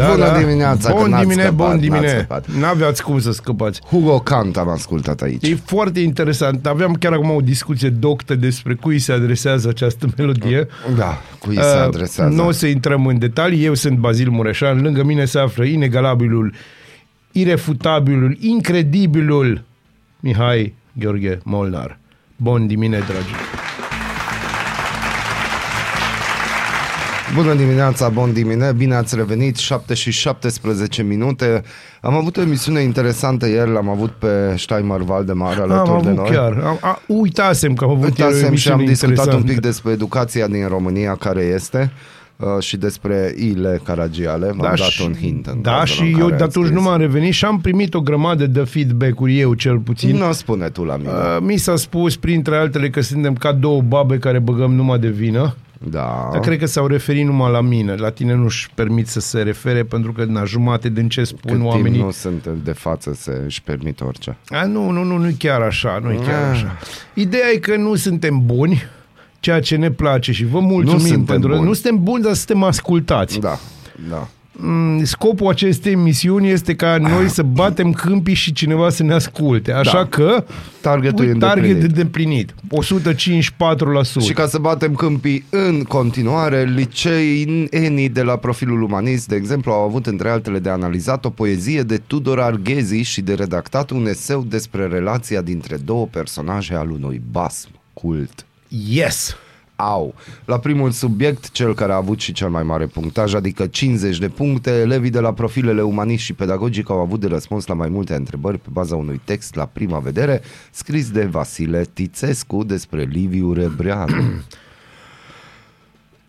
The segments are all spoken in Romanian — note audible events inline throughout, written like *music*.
Da, Bună da. dimineața, că Bun n-ați dimine, scăpat, bun n-ați dimine. scăpat. N-aveați cum să scăpați. Hugo Kant am ascultat aici. E foarte interesant. Aveam chiar acum o discuție doctă despre cui se adresează această *laughs* melodie. Da, cui se Uh, adresează. Nu o să intrăm în detalii. Eu sunt Bazil Mureșan. Lângă mine se află inegalabilul, irefutabilul, incredibilul Mihai Gheorghe Molnar. Bun dimine, dragi. Bună dimineața, bun dimine, bine ați revenit, 7 și 17 minute. Am avut o emisiune interesantă ieri, l-am avut pe Steinmar Valdemar Am alături de avut noi. chiar. Am, a, uitasem că am avut ieri o Uitasem și am emisiune discutat un interesantă. pic despre educația din România care este uh, și despre Ile Caragiale. V-am dat și- un hint în Da, cazul și în eu care de ați atunci nu scris. m-am revenit și am primit o grămadă de feedback-uri eu cel puțin. Nu spune tu la mine. Uh, Mi s-a spus, printre altele, că suntem ca două babe care băgăm numai de vină. Da. Dar cred că s-au referit numai la mine. La tine nu-și permit să se refere pentru că na jumate din ce spun Cât oamenii... timp nu sunt de față să își permit orice. A, nu, nu, nu, nu chiar așa, nu chiar Ah. așa. Ideea e că nu suntem buni, ceea ce ne place și vă mulțumim suntem pentru buni. Nu suntem buni, dar suntem ascultați. Da, da. Mm, Scopul acestei emisiuni este ca noi să batem câmpii și cineva să ne asculte. Așa Da. că Targetul e Ui, target îndeplinit. îndeplinit. 154%. Și ca să batem câmpii în continuare, liceenii de la profilul umanist, de exemplu, au avut între altele de analizat o poezie de Tudor Arghezi și de redactat un eseu despre relația dintre două personaje al unui basm cult. Yes! Au. La primul subiect, cel care a avut și cel mai mare punctaj, adică 50 de puncte, elevii de la profilele umanist și pedagogic au avut de răspuns la mai multe întrebări pe baza unui text la prima vedere, scris de Vasile Tițescu despre Liviu Rebreanu.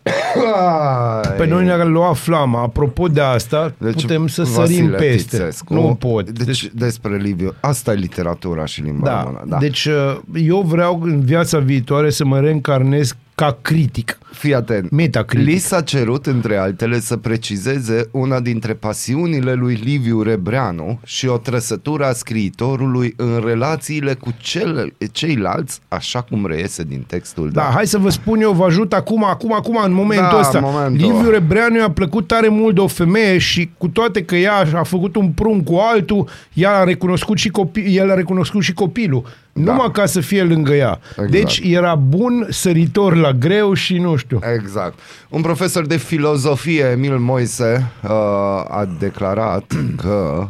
*coughs* Pe noi ne-a luat flama. Apropo de asta, deci, putem să sărim Vasile peste. Tițescu. Nu pot. Deci, despre Liviu. Asta e literatura și limba Da, română. Da. deci uh, eu vreau în viața viitoare să mă reîncarnez ca critic. Fii atent. Metacritic. Li s-a cerut, între altele, să precizeze una dintre pasiunile lui Liviu Rebreanu și o trăsătură a scriitorului în relațiile cu cele, ceilalți, așa cum reiese din textul. Da, hai să vă spun eu, vă ajut acum, acum, acum, în momentul Da, ăsta. în momentul. Liviu Rebreanu i-a plăcut tare mult de o femeie și cu toate că ea a făcut un prun cu altul, ea a recunoscut și copi- el a recunoscut și copilul. Da. Numai ca să fie lângă ea. Exact. Deci era bun săritor la greu și nu știu. Exact. Un profesor de filozofie, Emil Moise, uh, a declarat că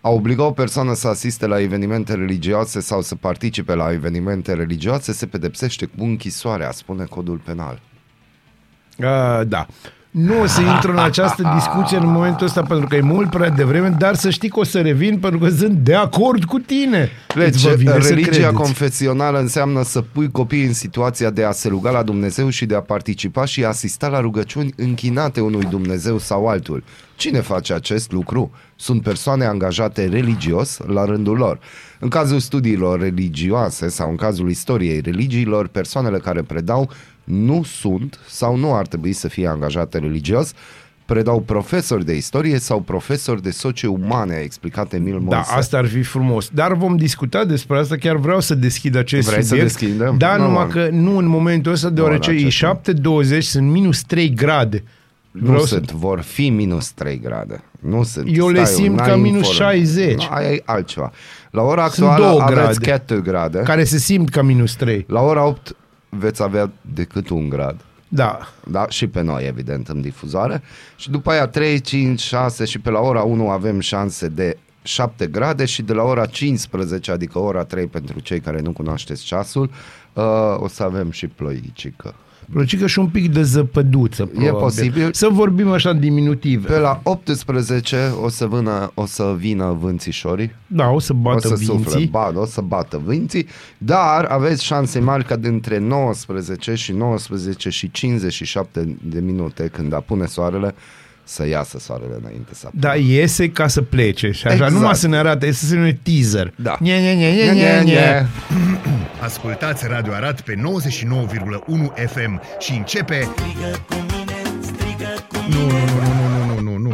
a obliga o persoană să asiste la evenimente religioase sau să participe la evenimente religioase se pedepsește cu închisoarea, spune codul penal. Uh, da. Nu o să intru în această discuție în momentul ăsta pentru că e mult prea devreme, dar să știi că o să revin pentru că sunt de acord cu tine. Deci, Îți vă vine să religia credeți. confesională înseamnă să pui copiii în situația de a se ruga la Dumnezeu și de a participa și a asista la rugăciuni închinate unui Dumnezeu sau altul. Cine face acest lucru? Sunt persoane angajate religios la rândul lor. În cazul studiilor religioase sau în cazul istoriei religiilor, persoanele care predau nu sunt sau nu ar trebui să fie angajate religios, predau profesori de istorie sau profesori de socie umane, a explicat Emil Da, Moise. asta ar fi frumos. Dar vom discuta despre asta, chiar vreau să deschid acest Vrei să subiect. deschidem? Da, Nu, numai mă. că nu în momentul ăsta, deoarece la e ce 7.20, sunt minus 3 grade. Nu Vreau să- sunt, vor fi minus 3 grade. Nu sunt. Eu le Stai, simt n-ai ca minus inform- 60. Nu, aia e altceva. La ora Sunt actuală două aveți grade. 4 grade. Care se simt ca minus 3. La ora 8 veți avea decât un grad. Da. Da? Și pe noi, evident, în difuzoare. Și după aia 3, 5, 6 și pe la ora 1 avem șanse de 7 grade și de la ora 15, adică ora 3 pentru cei care nu cunoașteți ceasul, uh, o să avem și ploicică. Plăcică și un pic de zăpăduță, probabil. posibil. Să vorbim așa în diminutive. Pe la 18 o să, vână, o să vină vânțișorii. Da, o să O bată să sufle, vinții. ba, o să bată vânții, dar aveți șanse mari ca dintre 19 și 19 și 57 de minute când apune soarele să iasă soarele înainte să apune. Da, iese ca să plece și așa, Exact. numai să ne arate, este să ne teaser. Da. Nie, nie, nie, nie, Nye, nie, nye, nie. nye. *clears throat* Ascultați Radio Arat pe 99,1 FM și începe... Nu, nu, nu, nu, nu, nu, nu.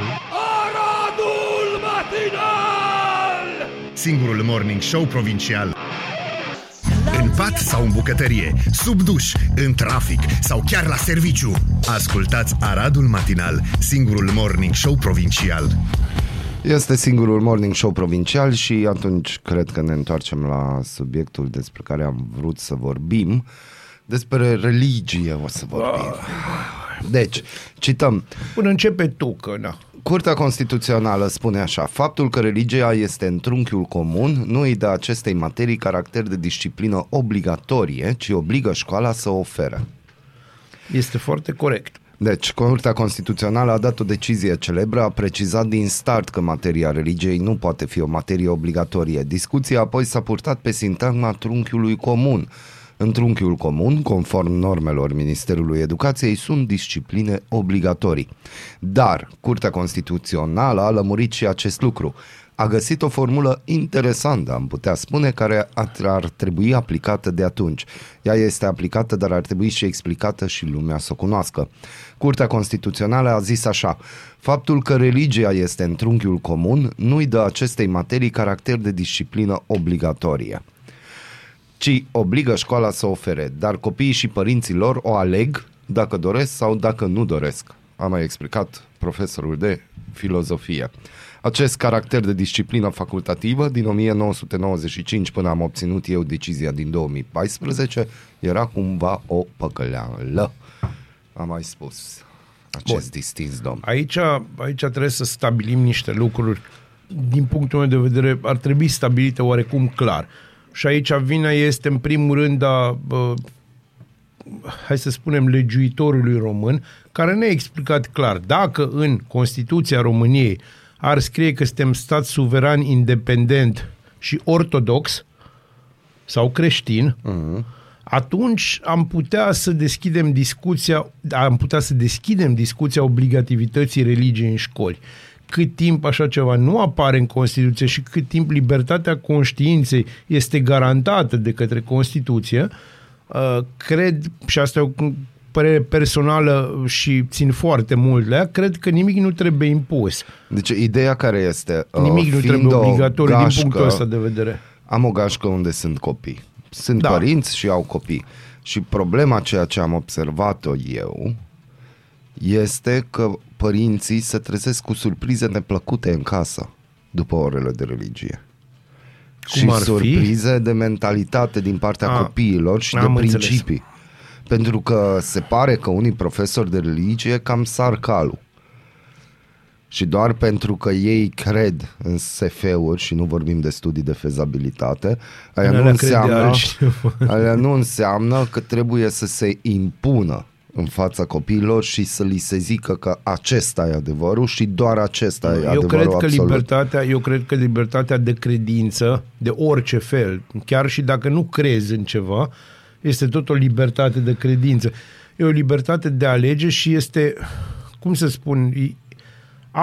Aradul matinal! Singurul morning show provincial. În pat sau în bucătărie, sub duș, în trafic sau chiar la serviciu. Ascultați Aradul Matinal, singurul morning show provincial. Este singurul morning show provincial și atunci cred că ne întoarcem la subiectul despre care am vrut să vorbim. Despre religie o să vorbim. Deci, cităm. Până începe tu, că na. Curtea Constituțională spune așa, faptul că religia este în trunchiul comun nu îi dă acestei materii caracter de disciplină obligatorie, ci obligă școala să o ofere. Este foarte corect. Deci, Curtea Constituțională a dat o decizie celebră, a precizat din start că materia religiei nu poate fi o materie obligatorie. Discuția apoi s-a purtat pe sintagma trunchiului comun. În trunchiul comun, conform normelor Ministerului Educației, sunt discipline obligatorii. Dar Curtea Constituțională a lămurit și acest lucru. A găsit o formulă interesantă, am putea spune, care ar, ar trebui aplicată de atunci. Ea este aplicată, dar ar trebui și explicată și lumea să o cunoască. Curtea Constituțională a zis așa, faptul că religia este în trunchiul comun nu-i dă acestei materii caracter de disciplină obligatorie ci obligă școala să ofere, dar copiii și părinții lor o aleg dacă doresc sau dacă nu doresc. A mai explicat profesorul de filozofie. Acest caracter de disciplină facultativă din 1995 până am obținut eu decizia din 2014 era cumva o păcăleală. Am mai spus acest Bun. distins domn. Aici, aici trebuie să stabilim niște lucruri. Din punctul meu de vedere, ar trebui stabilite oarecum clar. Și aici vina este în primul rând a, uh, hai să spunem, legiuitorului român, care ne-a explicat clar dacă în Constituția României ar scrie că suntem stat suveran, independent și ortodox sau creștin, uh-huh. atunci am putea să deschidem discuția, am putea să deschidem discuția obligativității religiei în școli cât timp așa ceva nu apare în Constituție și cât timp libertatea conștiinței este garantată de către Constituție, uh, cred, și asta e o părere personală și țin foarte mult la ea, cred că nimic nu trebuie impus. Deci ideea care este... Uh, nimic nu trebuie obligatoriu gașcă, din punctul ăsta de vedere. Am o gașcă unde sunt copii. Sunt da. părinți și au copii. Și problema, ceea ce am observat-o eu, este că părinții se trezesc cu surprize neplăcute în casă după orele de religie. Cum și surprize fi? de mentalitate din partea A, copiilor și de principii. Înțeles. Pentru că se pare că unii profesori de religie cam sar calul. Și doar pentru că ei cred în SF-uri și nu vorbim de studii de fezabilitate, aia nu, înseamnă, aia nu înseamnă că trebuie să se impună în fața copiilor și să li se zică că acesta e adevărul și doar acesta e eu adevărul cred că absolut. Libertatea, eu cred că libertatea de credință, de orice fel, chiar și dacă nu crezi în ceva, este tot o libertate de credință. E o libertate de a alege și este, cum să spun,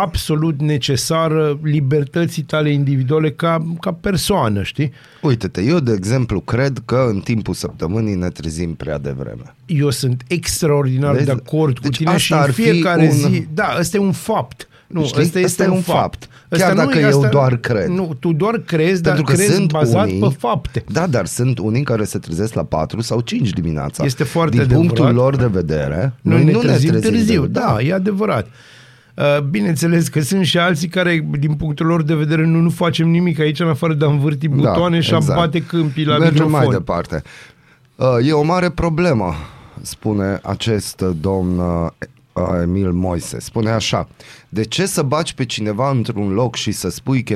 absolut necesară libertății tale individuale ca, ca persoană, știi? Uite-te, eu de exemplu cred că în timpul săptămânii ne trezim prea devreme. Eu sunt extraordinar Vezi? de acord cu deci tine și în fiecare un... zi, da, ăsta e un fapt. Nu, Știi? ăsta este un fapt. fapt. Chiar asta dacă nu, eu asta, doar cred. Nu, tu doar crezi, Pentru dar că crezi sunt bazat unii, pe fapte. Da, dar sunt unii care se trezesc la 4 sau 5 dimineața. Este foarte Din adevărat. punctul lor de vedere, noi, noi nu ne trezim, ne trezim târziu. Da, da, e adevărat. Uh, bineînțeles că sunt și alții care, din punctul lor de vedere, nu, nu facem nimic aici în afară de a învârti da, butoane da, și exact. a bate câmpii la Mergem microfon. mai departe. Uh, e o mare problemă, spune acest domn uh, Emil Moise. Spune așa, de ce să baci pe cineva într-un loc și să spui că,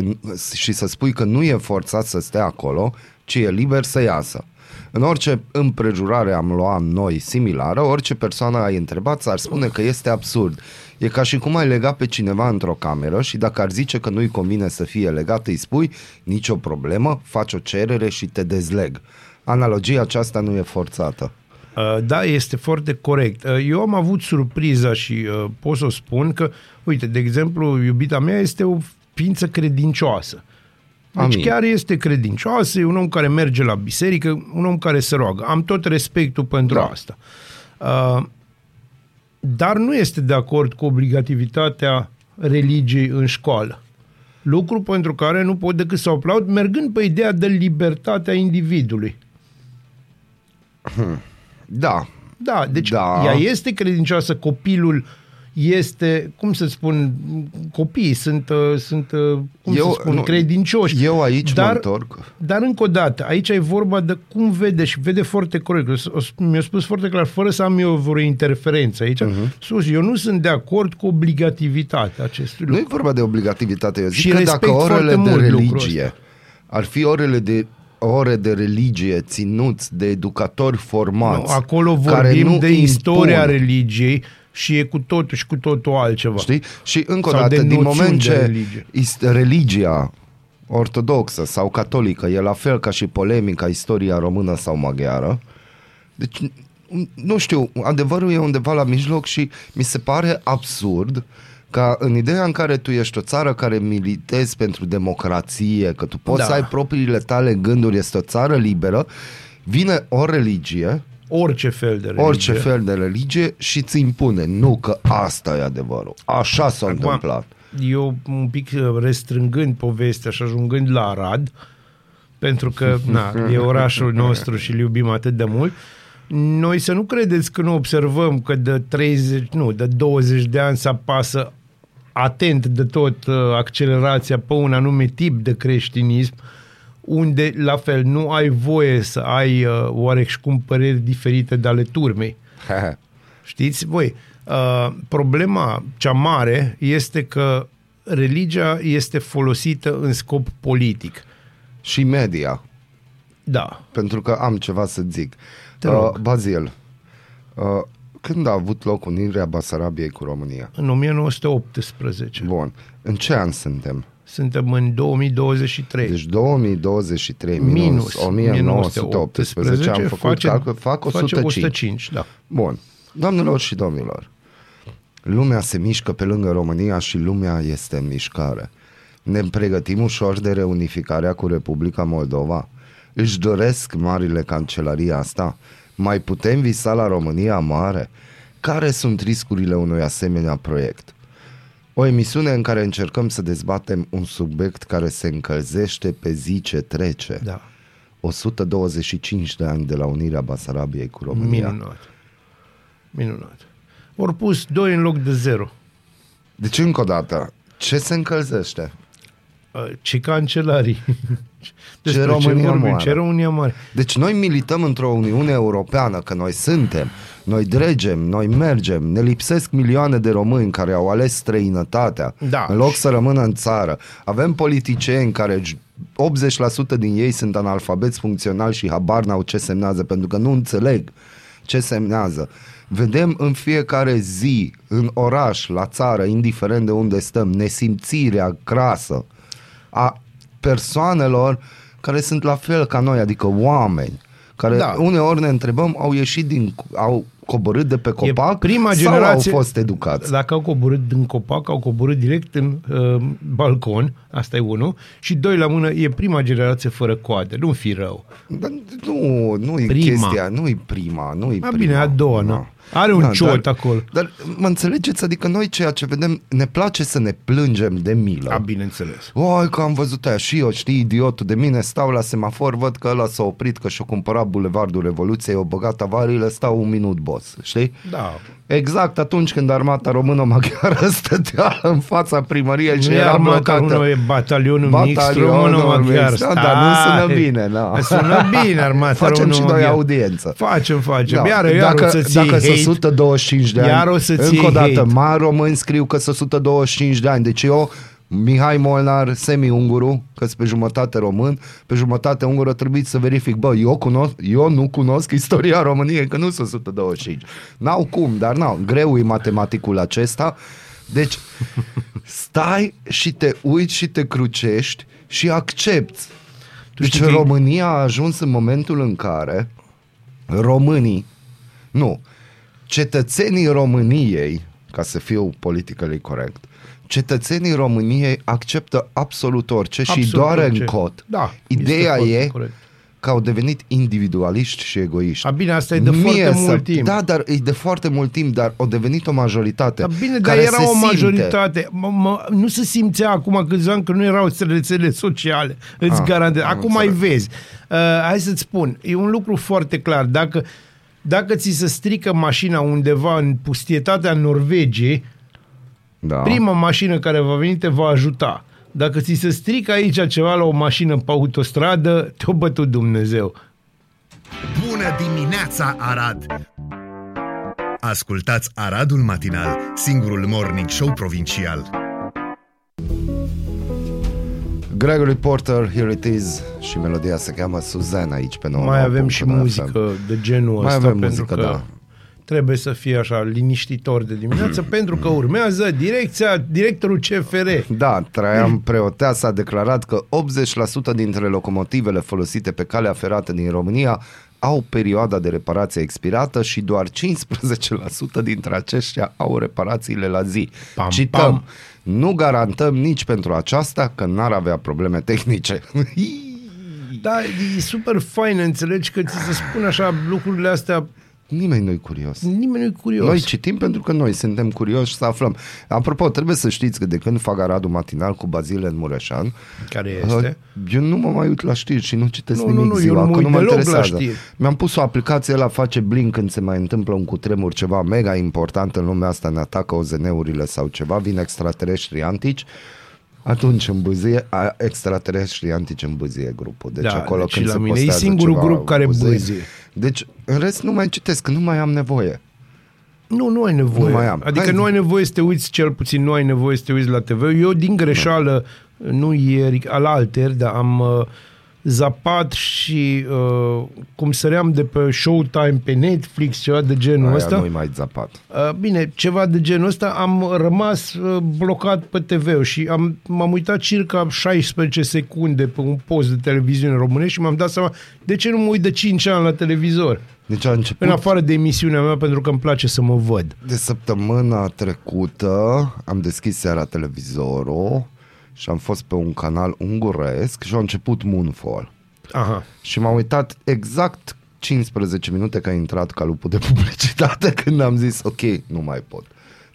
și să spui că nu e forțat să stea acolo, ci e liber să iasă? În orice împrejurare am luat noi similară, orice persoană ai întrebat ar spune că este absurd. E ca și cum ai lega pe cineva într-o cameră și dacă ar zice că nu-i convine să fie legat, îi spui nicio problemă, faci o cerere și te dezleg. Analogia aceasta nu e forțată. Uh, da, este foarte corect. Uh, eu am avut surpriza și uh, pot să spun că, uite, de exemplu, iubita mea este o ființă credincioasă. Deci Amin. chiar este credincioasă, e un om care merge la biserică, un om care se roagă. Am tot respectul pentru da. asta. Uh, dar nu este de acord cu obligativitatea religiei în școală. Lucru pentru care nu pot decât să aplaud, mergând pe ideea de libertatea individului. Da. Da, deci Da. ea este credincioasă, copilul este, cum să spun, copiii sunt, uh, sunt uh, cum Eu- să spun, nu, credincioși. eu aici mă dar, întorc. Dar încă o dată, aici e vorba de cum vede și vede foarte corect. O să- o să- Mi-a spus foarte clar, fără să am eu vreo interferență aici, Mhm. uh-huh. sus, eu nu sunt de acord cu obligativitatea acestui Nu e lucru. vorba de obligativitate. Eu zic Și că respect dacă orele foarte de mult lucrul religie ar fi orele de ore de religie ținuți de educatori formați. Nu, acolo care vorbim nu de impun, istoria religiei și e cu totul și cu totul altceva. Știi? Și încă o Sau dată, de din noțiuni moment de ce religie. ist- religia ortodoxă sau catolică e la fel ca și polemica istoria română sau maghiară, deci nu știu, adevărul e undeva la mijloc și mi se pare absurd ca în ideea în care tu ești o țară care militezi pentru democrație, că tu poți Da. să ai propriile tale gânduri, este o țară liberă, vine o religie, Orice fel de religie. orice fel de religie și îți impune. Nu că asta e adevărul. Așa s-a Acum, întâmplat. Eu un pic restrângând povestea și ajungând la Arad, pentru că *laughs* na, e orașul nostru și îl iubim atât de mult, noi să nu credeți că nu observăm că de 30, nu, de 20 de ani se apasă atent de tot uh, accelerația pe un anume tip de creștinism, unde, la fel, nu ai voie să ai uh, oarecum păreri diferite de ale turmei. Știți voi, uh, problema cea mare este că religia este folosită în scop politic. și media, Da. pentru că am ceva să zic. Te Uh, rog. Bazil, uh, când a avut loc unirea Basarabiei cu România? În 1918. Bun. În ce an suntem? Suntem în 2023. Deci 2023 minus, minus 1918 am făcut face, calcul, fac 105. Face 105, da. Bun. Doamnelor și domnilor, lumea se mișcă pe lângă România și lumea este în mișcare. Ne pregătim ușor de reunificarea cu Republica Moldova. Își doresc marile cancelarii asta. Mai putem visa la România mare? Care sunt riscurile unui asemenea proiect? O emisiune în care încercăm să dezbatem un subiect care se încălzește pe zi ce trece. Da. 125 de ani de la unirea Basarabiei cu România. Minunat. Minunat. Ori pus 2 în loc de 0. Deci, încă o dată, ce se încălzește? Ce cancelarii. *laughs* Despre România vorbim? moare. Ce România mare. Deci noi milităm într-o Uniune Europeană, că noi suntem, noi dregem, noi mergem, ne lipsesc milioane de români care au ales străinătatea, Da. în loc să rămână în țară. Avem politicieni care j- 80% din ei sunt analfabeți funcționali și habar n-au ce semnează, pentru că nu înțeleg ce semnează. Vedem în fiecare zi, în oraș, la țară, indiferent de unde stăm, nesimțirea crasă a persoanelor care sunt la fel ca noi, adică oameni, care Da. da. uneori ne întrebăm, au ieșit din, au coborât de pe copac e prima sau generație, au fost educați? Dacă au coborât din copac, au coborât direct în uh, balcon, asta e unul, și doi la mână, e prima generație fără coade, nu fi rău. Dar nu, nu e Prima. chestia, nu e prima, nu e A, prima. bine, a doua, nu? Are un ciot acolo. Dar mă înțelegeți? Adică noi ceea ce vedem, ne place să ne plângem de milă. A, bineînțeles. Oi, că am văzut aia și eu, știi, idiotul de mine, stau la semafor, văd că ăla s-a oprit, că și-a cumpărat Bulevardul Revoluției, o băgat avariile, stau un minut, boss, știi? Da. Exact atunci când armata română-maghiară *laughs* stătea în fața primăriei și Nu e era armata blocată. română, e batalionul, Batalionul mixt română-maghiar. mixt. Da, dar nu Stai. sună bine, da. Sună bine armata *laughs* Facem și noi română-maghiar. audiență. Facem, facem. Da, Iar, iar dacă o să-ți dacă iei sunt hate. 125 de ani, Iar o să-ți încă iei o dată, hate. mari români scriu că sunt 125 de ani. Deci eu, Mihai Molnar, semi-unguru, că pe jumătate român, pe jumătate ungură, trebuie să verific, bă, eu, cunosc, eu nu cunosc istoria României, că nu sunt 125. N-au cum, dar n-au. Greu e matematicul acesta. Deci, stai și te uiți și te crucești și accepti. Deci știi că- România a ajuns în momentul în care românii, nu, cetățenii României, ca să fiu politically corect, cetățenii României acceptă absolut orice și Absolut doar orice. în cot. Da, Ideea este foarte e corect. că au devenit individualiști și egoiști. A, bine, asta e de foarte să- mult timp. Da, dar e de foarte mult timp, dar au devenit o majoritate. Dar bine, dar care era se o simte. majoritate. Mă, mă, nu se simțea acum câțiva ani că nu erau rețele sociale. Îți Ah, garantez. am Acum mai înțeles. vezi. Uh, hai să-ți spun. E un lucru foarte clar. Dacă, dacă ți se strică mașina undeva în pustietatea Norvegiei, Da. prima mașină care va veni te va ajuta. Dacă ți se strică aici ceva la o mașină pe autostradă, te-o bătut Dumnezeu. Bună dimineața, Arad! Ascultați Aradul Matinal, singurul morning show provincial. Gregory Porter, Here It Is și melodia se cheamă Suzanne aici pe nou. mai avem și muzică de genul Mai ăsta, avem pentru muzică, că da. trebuie să fie așa liniștitor de dimineață, *clears throat* pentru că urmează direcția, directorul CFR. Da, Traian Preoteas a declarat că 80% dintre locomotivele folosite pe calea ferată din România au perioada de reparație expirată și doar 15% dintre aceștia au reparațiile la zi. Pam, Cităm, pam. Nu garantăm nici pentru aceasta că n-ar avea probleme tehnice. Da, e super fain, înțelegi că ți se spun așa lucrurile astea, Nimeni nu-i curios. nimeni nu e curios. Noi citim pentru că noi suntem curioși să aflăm. Apropo, trebuie să știți că de când fac Aradul matinal cu Bazile în Mureșan, Care este? Uh, Eu nu mă mai uit la știri și nu citesc Nu, nimic nu, nu, eu ziua, nu mă că uit nu mă deloc la interesează. știri. Mi-am pus o aplicație la face blink când se mai întâmplă un cutremur, ceva mega important în lumea asta, ne atacă OZN-urile sau ceva, vin extraterestri antici, atunci îmbâzie, a, extraterestri antici îmbâzie grupul. Deci Da, acolo deci când la se mine e postează singurul ceva, grup care îmbâzie. bâzie. Deci în rest nu mai citesc, că nu mai am nevoie. Nu, nu ai nevoie. Nu mai am. Adică Hai. nu ai nevoie să te uiți, cel puțin nu ai nevoie să te uiți la TV. Eu din greșeală, nu ieri, al alter, dar am uh, zapat și uh, cum săream de pe Showtime, pe Netflix, ceva de genul Aia ăsta. nu-i mai zapat. Uh, bine, ceva de genul ăsta, am rămas uh, blocat pe TV și am, m-am uitat circa 16 secunde pe un post de televiziune românești și m-am dat seama de ce nu mă uit de 5 ani la televizor. Deci a început În afară de emisiunea mea, pentru că îmi place să mă văd. De săptămâna trecută am deschis seara televizorul și am fost pe un canal unguresc și a început Moonfall. Aha. Și m-am uitat exact 15 minute că a intrat calupul de publicitate *laughs* când am zis ok, nu mai pot.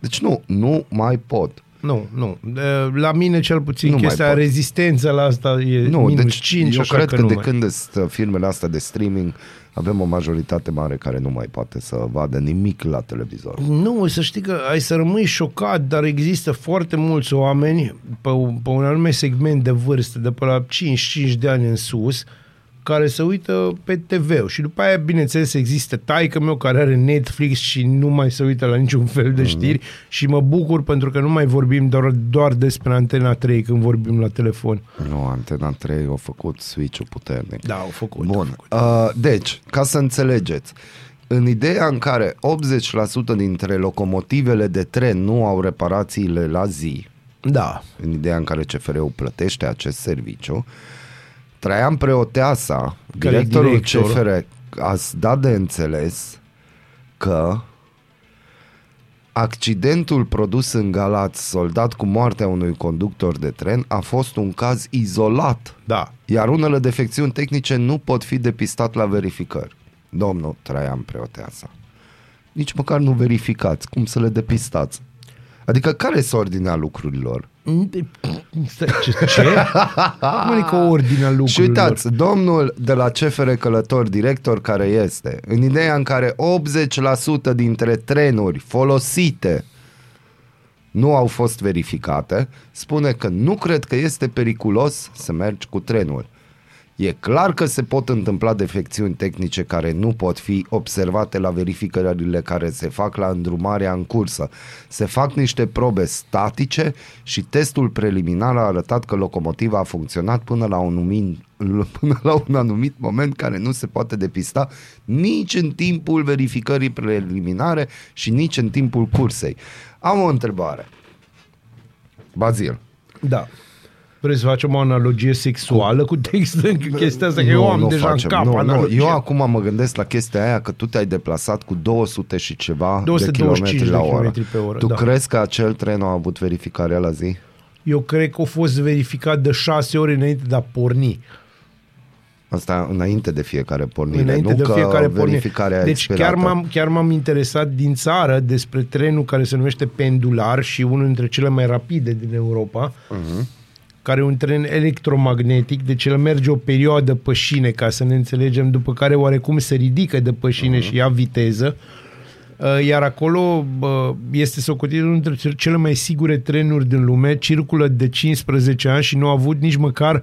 Deci nu, nu mai pot. Nu, nu. De- La mine cel puțin Nu mai chestia pot. rezistența la asta e Nu, minus deci 5, eu așa cred că, că, nu de mai. când sunt firmele astea de streaming avem o majoritate mare care nu mai poate să vadă nimic la televizor. Nu, să știi că ai să rămâi șocat, dar există foarte mulți oameni pe, un- pe un anume segment de vârstă, de pe la 5-5 de ani în sus, care se uită pe TV și după aia, bineînțeles, există taică meu care are Netflix și nu mai se uită la niciun fel de știri și mă bucur pentru că nu mai vorbim doar, doar despre Antena 3 când vorbim la telefon. Nu, Antena 3 a făcut switch-ul puternic. Da, au făcut. au Bun. făcut. Uh, deci, ca să înțelegeți, în ideea în care 80% dintre locomotivele de tren nu au reparațiile la zi, Da. în ideea în care CFR-ul plătește acest serviciu, Traian Preoteasa, Care e directorul directorul. CFR, a dat de înțeles că accidentul produs în Galați, soldat cu moartea unui conductor de tren, a fost un caz izolat Da. iar unele defecțiuni tehnice nu pot fi depistat la verificări. Domnul Traian Preoteasa. Nici măcar nu verificați cum să le depistați. Adică care este ordinea lucrurilor? Stai, Ce? ce? Cum adică ordinea lucrurilor? Și uitați, domnul de la CFR Călător, director care este, în ideea în care 80% dintre trenuri folosite nu au fost verificate, spune că nu cred că este periculos să mergi cu trenul. E clar că se pot întâmpla defecțiuni tehnice care nu pot fi observate la verificările care se fac la îndrumarea în cursă. Se fac niște probe statice și testul preliminar a arătat că locomotiva a funcționat până la un, anumit, *laughs* până la un anumit moment care nu se poate depista nici în timpul verificării preliminare și nici în timpul cursei. Am o întrebare. Bazil. Da. Vrei să facem o analogie sexuală cu textul? *laughs* Chestia asta, că eu am deja în cap nu, nu. analogia. Eu acum mă gândesc la chestia aia că tu te-ai deplasat cu 200 și ceva 225 de kilometri la de oră. kilometri pe oră, tu da. crezi că acel tren a avut verificarea la zi? Eu cred că a fost verificat de șase ore înainte de a porni. Asta înainte de fiecare pornire, înainte nu de că fiecare pornire. verificarea Deci expirată. chiar m-am, chiar m-am interesat din țară despre trenul care se numește Pendular și unul dintre cele mai rapide din Europa, uh-huh. Care e un tren electromagnetic, deci el merge o perioadă pe șine, ca să ne înțelegem, după care oarecum se ridică de pe șine uh-huh. și ia viteză. Uh, Iar acolo uh, este socotit unul dintre cele mai sigure trenuri din lume, circulă de 15 ani și nu a avut nici măcar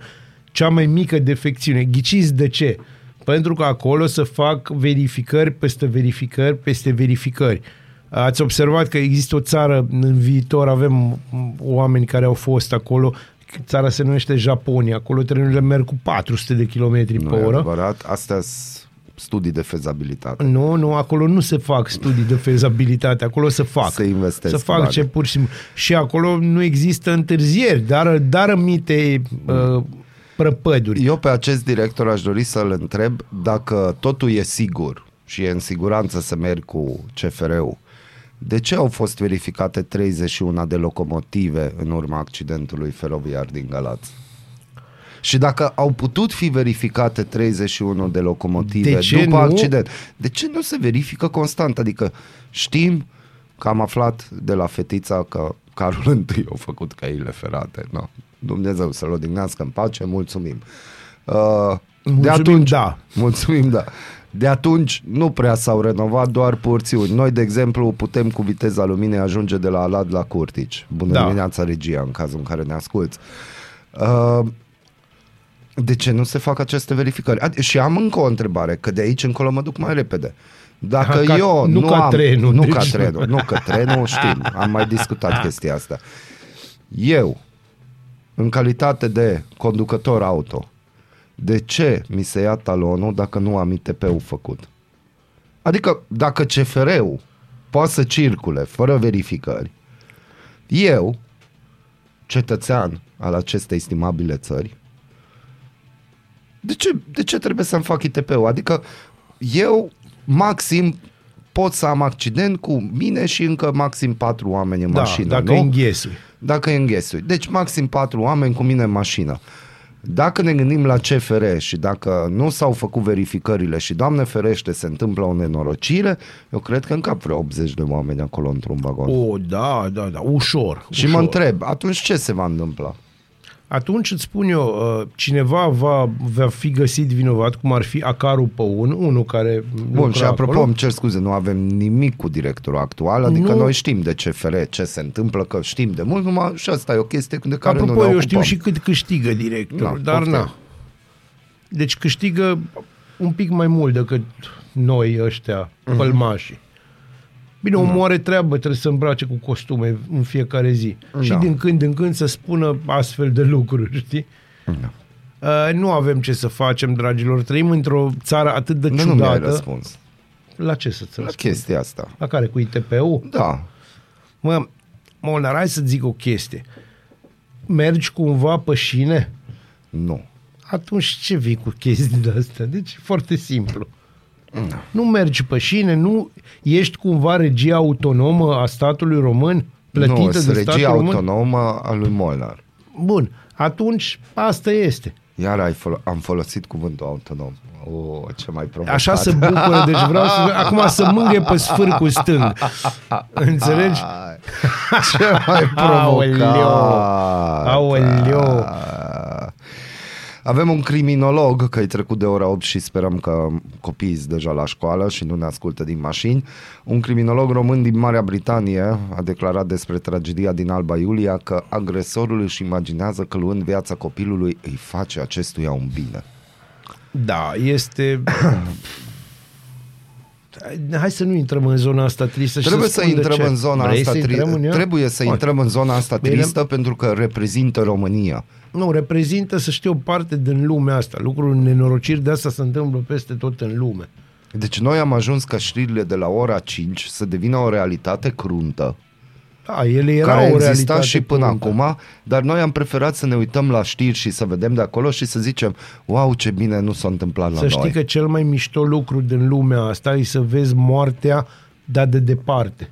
cea mai mică defecțiune. Ghiciți de ce? Pentru că acolo să fac verificări peste verificări peste verificări. Ați observat că există o țară, în viitor avem oameni care au fost acolo, țara se numește Japonia, acolo trenurile merg cu 400 de km Nu pe e oră. adevărat, astea sunt studii de fezabilitate. Nu, nu, acolo nu se fac studii de fezabilitate, acolo se fac. Se investesc Se fac bani. ce pur și simplu. Și acolo nu există întârzieri, dar, dar amite uh, prăpăduri. Eu pe acest director aș dori să-l întreb dacă totul e sigur și e în siguranță să merg cu CFR-ul. De ce au fost verificate 31 de locomotive în urma accidentului feroviar din Galați? Și dacă au putut fi verificate 31 de locomotive De ce după nu? accident, de ce nu se verifică constant? Adică știm că am aflat de la fetița că Carol I a făcut căile ferate. No. Dumnezeu să-l odihnească în pace, mulțumim. Uh, de Mulțumim, atunci, da. *laughs* Mulțumim, da. De atunci nu prea s-au renovat doar porțiuni. Noi, de exemplu, putem cu viteza luminei ajunge de la Alad la Curtici. Bună Da. dimineața, regia, în cazul în care ne asculți. Uh, de ce nu se fac aceste verificări? Ad- și am încă o întrebare, că de aici încolo mă duc mai repede. Dacă Ha, ca- eu nu nu, ca am, trenul, nu deci- ca trenul, nu ca trenul, știm, am mai discutat chestia asta. Eu, în calitate de conducător auto, de ce mi se ia talonul dacă nu am ITP-ul făcut? Adică dacă CFR-ul poate să circule fără verificări, eu, cetățean al acestei estimabile țări, de ce, de ce trebuie să-mi fac ITP-ul? Adică eu maxim pot să am accident cu mine și încă maxim patru oameni în Da, mașină, dacă nu? înghesui. Dacă e înghesui. Deci maxim patru oameni cu mine în mașină. Dacă ne gândim la CFR și dacă nu s-au făcut verificările și, Doamne ferește, se întâmplă o nenorocire, eu cred că încap vreo 80 de oameni acolo într-un vagon. O, da, da, da, ușor. și ușor. mă întreb, atunci ce se va întâmpla? Atunci îți spun eu, uh, cineva va, va fi găsit vinovat, cum ar fi Acarul Păun, unul care Bun, lucra și apropo, acolo. îmi cer scuze, nu avem nimic cu directorul actual, adică Nu. noi știm de CFR ce se întâmplă, că știm de mult, numai și asta e o chestie de care nu Apropo, ne eu ocupăm. știu și cât câștigă directorul, Da, dar poftim. na. Deci câștigă un pic mai mult decât noi ăștia, Mhm. uh-huh. pălmașii. Bine, Da. omul are treabă, trebuie să îmbrace cu costume în fiecare zi. Da. Și din când în când să spună astfel de lucruri, știi? Da. Uh, nu avem ce să facem, dragilor. Trăim într-o țară atât de Nu, nu mi-ai ciudată. răspuns. La ce să-ți La răspund? chestia asta. La care? Cu ITP-ul? Da. Mă, Molnar, hai să zic o chestie. Mergi cumva pe șine? Nu. Atunci ce vii cu chestii de astea? Deci e foarte simplu. Nu mergi pe șine, nu ești cumva regia autonomă a statului român, plătită nu, de sunt statul regia român? autonomă a lui Molnar. Bun, atunci asta este. Iar ai fol- am folosit cuvântul autonom. O, ce mai provocat. Așa se bucură, deci vreau să... Acum să mânghe pe sfârcul stâng. *laughs* Înțelegi? Ai, Ce mai *laughs* provocat. Aoleu. Avem un criminolog, că e trecut de ora 8 și sperăm că copiii sunt deja la școală și nu ne ascultă din mașini. Un criminolog român din Marea Britanie a declarat despre tragedia din Alba Iulia că agresorul își imaginează că luând viața copilului îi face acestuia un bine. Da, este... *coughs* Hai să nu intrăm în zona asta tristă. și Trebuie să, să spun de intrăm ce. în zona Vrei asta să intrăm în tristă. ea? Trebuie să Hai. intrăm în zona asta Bine. tristă pentru că reprezintă România. Nu, reprezintă, să știu, o parte din lumea asta. Lucruri nenorociri de asta se întâmplă peste tot în lume. Deci noi am ajuns ca știrile de la ora 5 să devină o realitate cruntă, Da, ele erau care o exista realitate și până cruntă. acum, dar noi am preferat să ne uităm la știri și să vedem de acolo și să zicem, wow, ce bine nu s-a întâmplat la Să știi noi. că cel mai mișto lucru din lumea asta e să vezi moartea, dar de departe.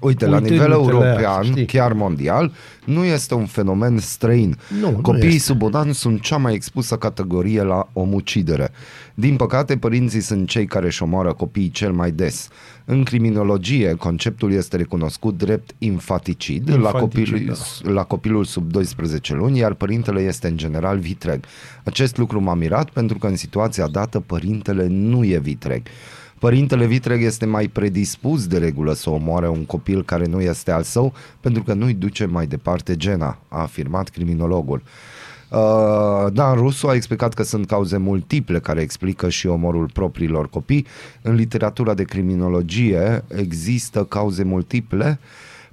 Uite, la Uitându-te nivel la ea, european, știi? chiar mondial, nu este un fenomen străin. Nu, nu Copiii este. sub un an sunt cea mai expusă categorie la omucidere. Din păcate, părinții sunt cei care își omoară copiii cel mai des. În criminologie, conceptul este recunoscut drept infaticid, la, Infanticid, copil, da. la copilul sub 12 luni, iar părintele este în general vitreg. Acest lucru m-a mirat pentru că în situația dată părintele nu e vitreg. Părintele vitreg este mai predispus de regulă să omoare un copil care nu este al său pentru că nu-i duce mai departe gena, a afirmat criminologul. Uh, Dan Rusu a explicat că sunt cauze multiple care explică și omorul propriilor copii. În literatura de criminologie există cauze multiple.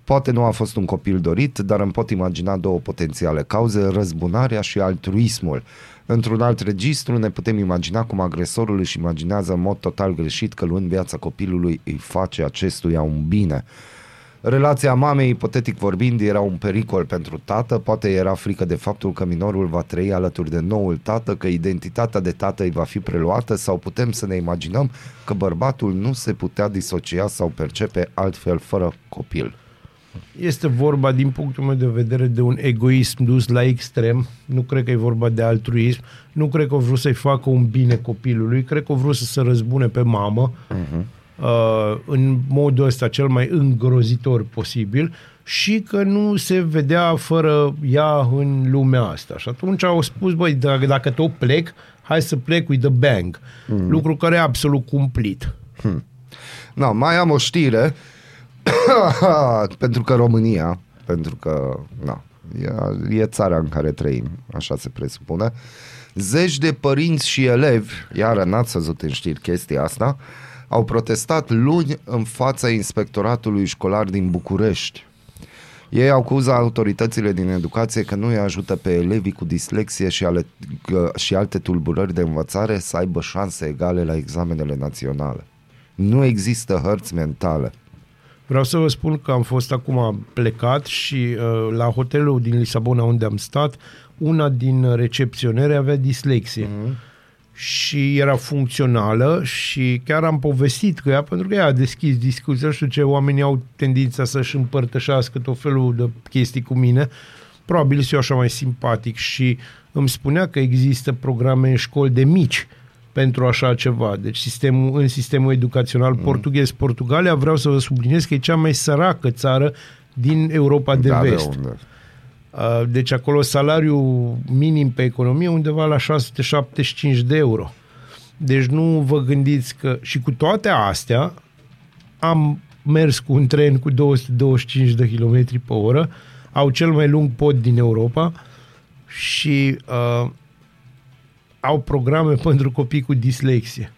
Poate nu a fost un copil dorit, dar îmi pot imagina două potențiale cauze, răzbunarea și altruismul. Într-un alt registru ne putem imagina cum agresorul își imaginează în mod total greșit că luând viața copilului îi face acestuia un bine. Relația mamei, ipotetic vorbind, era un pericol pentru tată, poate era frică de faptul că minorul va trăi alături de noul tată, că identitatea de tată îi va fi preluată sau putem să ne imaginăm că bărbatul nu se putea disocia sau percepe altfel fără copil. Este vorba, din punctul meu de vedere, de un egoism dus la extrem. Nu cred că e vorba de altruism. Nu cred că au vrut să-i facă un bine copilului. Cred că au vrut să se răzbune pe mamă uh-huh. Uh, în modul ăsta cel mai îngrozitor posibil și că nu se vedea fără ea în lumea asta. Și atunci au spus, băi, dacă, dacă tot plec, hai să plec with the bang. Uh-huh. Lucru care e absolut cumplit. Na, mai am o știre *coughs* pentru că România, pentru că na, e, e țara în care trăim, așa se presupune. Zeci de părinți și elevi, iar n-ați văzut în știri chestia asta, au protestat luni în fața inspectoratului școlar din București. Ei acuză autoritățile din educație că nu îi ajută pe elevii cu dislexie și, ale, că, și alte tulburări de învățare să aibă șanse egale la examenele naționale. Nu există hărți mentale. Vreau să vă spun că am fost acum plecat și uh, la hotelul din Lisabona unde am stat, una din recepționere avea dislexie. Mm-hmm. Și era funcțională și chiar am povestit cu ea pentru că ea a deschis discuția. Știu ce oamenii au tendința să-și împărtășească tot felul de chestii cu mine. Probabil sunt eu așa mai simpatic și îmi spunea că există programe în școli de mici pentru așa ceva. Deci sistemul, în sistemul educațional mm. portughez, Portugalia, vreau să vă subliniez că e cea mai săracă țară din Europa de Da, de vest. unde? Uh, Deci acolo salariul minim pe economie undeva la 675 de euro. Deci nu vă gândiți că... Și cu toate astea am mers cu un tren cu 225 de km pe oră, au cel mai lung pod din Europa și uh, au programe *laughs* pentru copii cu dislexie.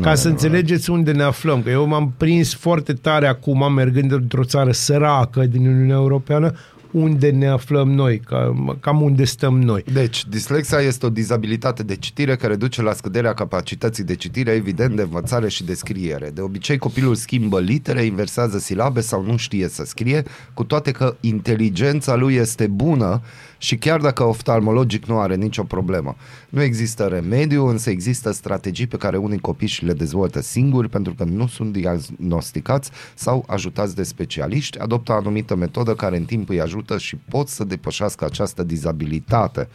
Ca să înțelegeți unde ne aflăm, că eu m-am prins foarte tare acum, mergând într-o țară săracă din Uniunea Europeană, unde ne aflăm noi, cam, cam unde stăm noi. Deci, dislexia este o dizabilitate de citire care duce la scăderea capacității de citire, evident, de învățare și de scriere. De obicei, copilul schimbă litere, inversează silabe sau nu știe să scrie, cu toate că inteligența lui este bună și chiar dacă oftalmologic nu are nicio problemă. Nu există remediu, însă există strategii pe care unii copii și le dezvoltă singuri pentru că nu sunt diagnosticați sau ajutați de specialiști, adoptă o anumită metodă care în timp îi ajută și pot să depășească această dizabilitate.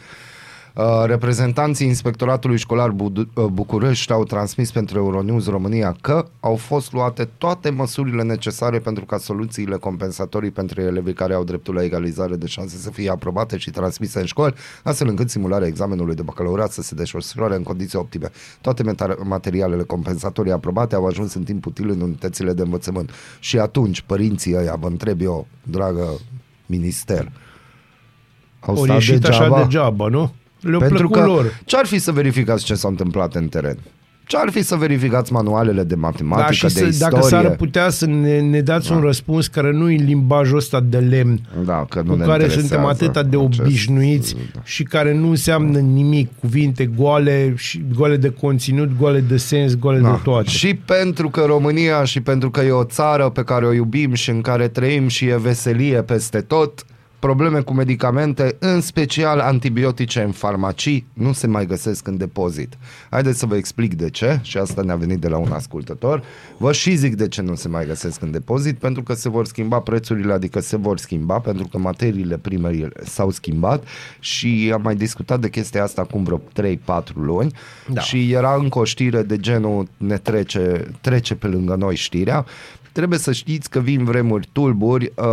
Uh, Reprezentanții Inspectoratului Școlar Budu- uh, București au transmis pentru Euronews România că au fost luate toate măsurile necesare pentru ca soluțiile compensatorii pentru elevii care au dreptul la egalizare de șanse să fie aprobate și transmise în școli, astfel încât simularea examenului de bacalaureat să se desfășoare în condiții optime. Toate meta- materialele compensatorii aprobate au ajuns în timp util în unitățile de învățământ. Și atunci, părinții ăia, vă întreb eu, dragă minister, au Ori ieșit așa degeaba, nu? Le-a pentru plăcut că lor. ce-ar fi să verificați ce s-a întâmplat în teren? Ce-ar fi să verificați manualele de matematică, Da, și de să, istorie? dacă s-ar putea să ne, ne dați da. un răspuns care nu e limbajul ăsta de lemn, da, că nu cu ne care interesează suntem atâta de acest- obișnuiți da. și care nu înseamnă nimic, cuvinte goale, și goale de conținut, goale de sens, goale Da. de toate. Și pentru că România și pentru că e o țară pe care o iubim și în care trăim și e veselie peste tot, probleme cu medicamente, în special antibiotice în farmacii, nu se mai găsesc în depozit. Haideți să vă explic de ce, și asta ne-a venit de la un ascultător. Vă și zic de ce nu se mai găsesc în depozit, pentru că se vor schimba prețurile, adică se vor schimba, pentru că materiile prime s-au schimbat și am mai discutat de chestia asta acum vreo 3-4 luni da. și era încă o știre de genul ne trece, trece pe lângă noi știrea Trebuie să știți că vin vremuri tulburi, uh,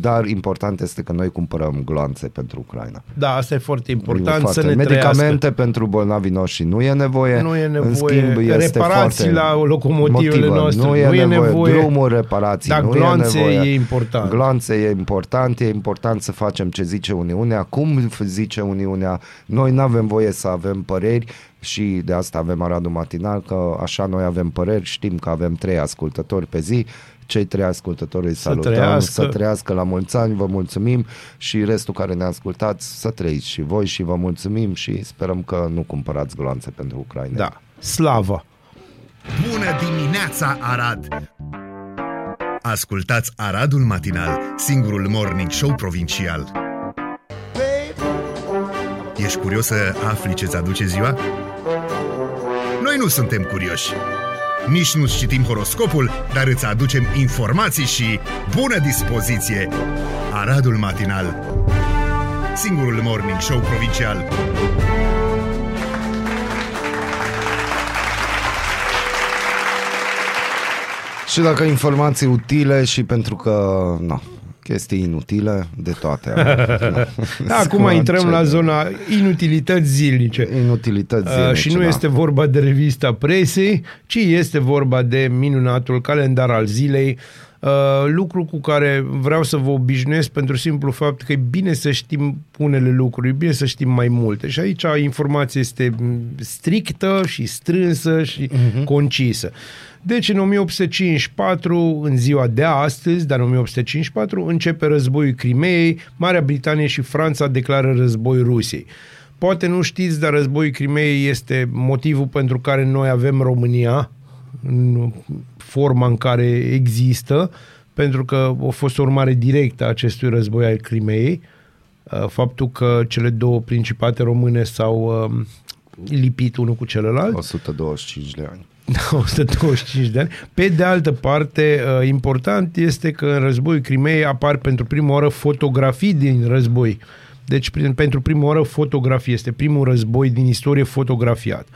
dar important este că noi cumpărăm gloanțe pentru Ucraina. Da, asta e foarte important e să ne Medicamente trăiască. pentru bolnavii noștri nu e nevoie. Nu e nevoie. În schimb, este reparații la locomotivele noastre. Nu e, nu e nevoie. nevoie. Drumuri, reparații. Dar nu gloanțe e, nevoie. e important. Gloanțe e important. E important să facem ce zice Uniunea. Cum zice Uniunea? Noi nu avem voie să avem păreri și de asta avem Aradul Matinal, că așa noi avem păreri, știm că avem trei ascultători pe zi, cei trei ascultători îi salutăm, să trăiască. să trăiască la mulți ani, vă mulțumim și restul care ne ascultați să trăiți și voi și vă mulțumim și sperăm că nu cumpărați gloanțe pentru Ucraina. Da, slavă! Bună dimineața, Arad! Ascultați Aradul Matinal, singurul morning show provincial. Ești curios să afli ce-ți aduce ziua? Noi nu suntem curioși. Nici nu citim horoscopul, dar îți aducem informații și bună dispoziție! Aradul Matinal Singurul Morning Show Provincial Și dacă informații utile și pentru că, nu, chestii inutile, de toate. *laughs* da, acum intrăm la zona inutilități zilnice. Inutilități uh, zilnice, uh, Și nu da. este vorba de revista presei, ci este vorba de minunatul calendar al zilei, Uh, lucru cu care vreau să vă obișnuiesc pentru simplu fapt că e bine să știm unele lucruri, e bine să știm mai multe. Și aici informația este strictă și strânsă și uh-huh. concisă. Deci în 1854, în ziua de astăzi, dar în 1854, începe războiul Crimeei, Marea Britanie și Franța declară război Rusiei. Poate nu știți, dar războiul Crimeei este motivul pentru care noi avem România, în forma în care există, pentru că a fost o urmare directă a acestui război al Crimeei. Uh, faptul că cele două principate române s-au um, lipit unul cu celălalt. 125 de ani. *laughs* 125 de ani. Pe de altă parte, uh, important este că în războiul Crimeei apar pentru prima oară fotografii din război. Deci, pentru prima oară, fotografie. Este primul război din istorie fotografiat.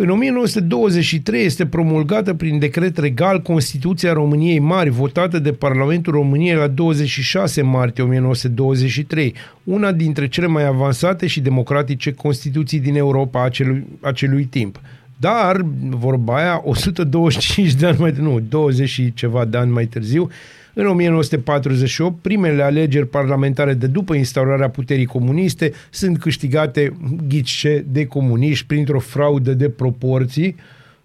În 1923 este promulgată prin decret regal Constituția României Mari, votată de Parlamentul României la 26 martie 1923, una dintre cele mai avansate și democratice Constituții din Europa acelui, acelui timp. Dar, vorba aia, 125 de ani mai nu, 20 și ceva de ani mai târziu, în 1948, primele alegeri parlamentare de după instaurarea puterii comuniste sunt câștigate, ghice, de comuniști printr-o fraudă de proporții,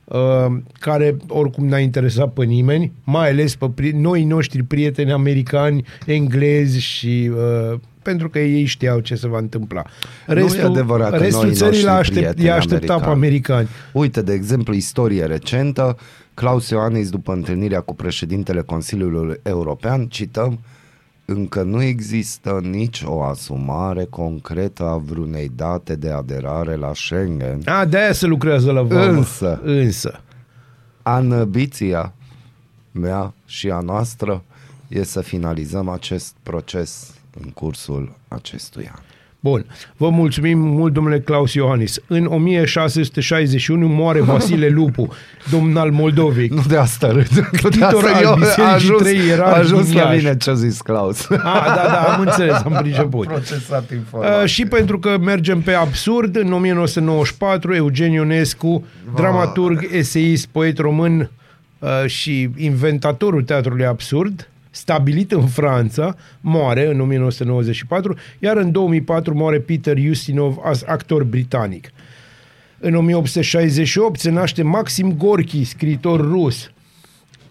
uh, care oricum n-a interesat pe nimeni, mai ales pe noi noștri prieteni americani, englezi și uh, pentru că ei știau ce se va întâmpla. Restul, nu e adevărat restul țării l-a aștept, i-a așteptat pe americani. Uite, de exemplu, istorie recentă, Claus Ioanis, după întâlnirea cu președintele Consiliului European, cităm, încă nu există nici o asumare concretă a vreunei date de aderare la Schengen. A, de-aia se lucrează la vamă. Însă, însă, ambiția mea și a noastră e să finalizăm acest proces în cursul acestui an. Bun. Vă mulțumim mult, domnule Claus Iohannis. În 1661 moare Vasile Lupu, domn al Moldovei. Nu de asta râd. *laughs* Titor al Bisericii a ajuns la mine ce a zis Claus. A, da, da, am înțeles, am priceput. *laughs* Procesat informație. Uh, și pentru că mergem pe absurd, în 1994, Eugen Ionescu, dramaturg, eseist, poet român uh, și inventatorul teatrului absurd, stabilit în Franța, moare în 1994, iar în 2004 moare Peter Ustinov, actor britanic. În 1868 se naște Maxim Gorki, scriitor rus.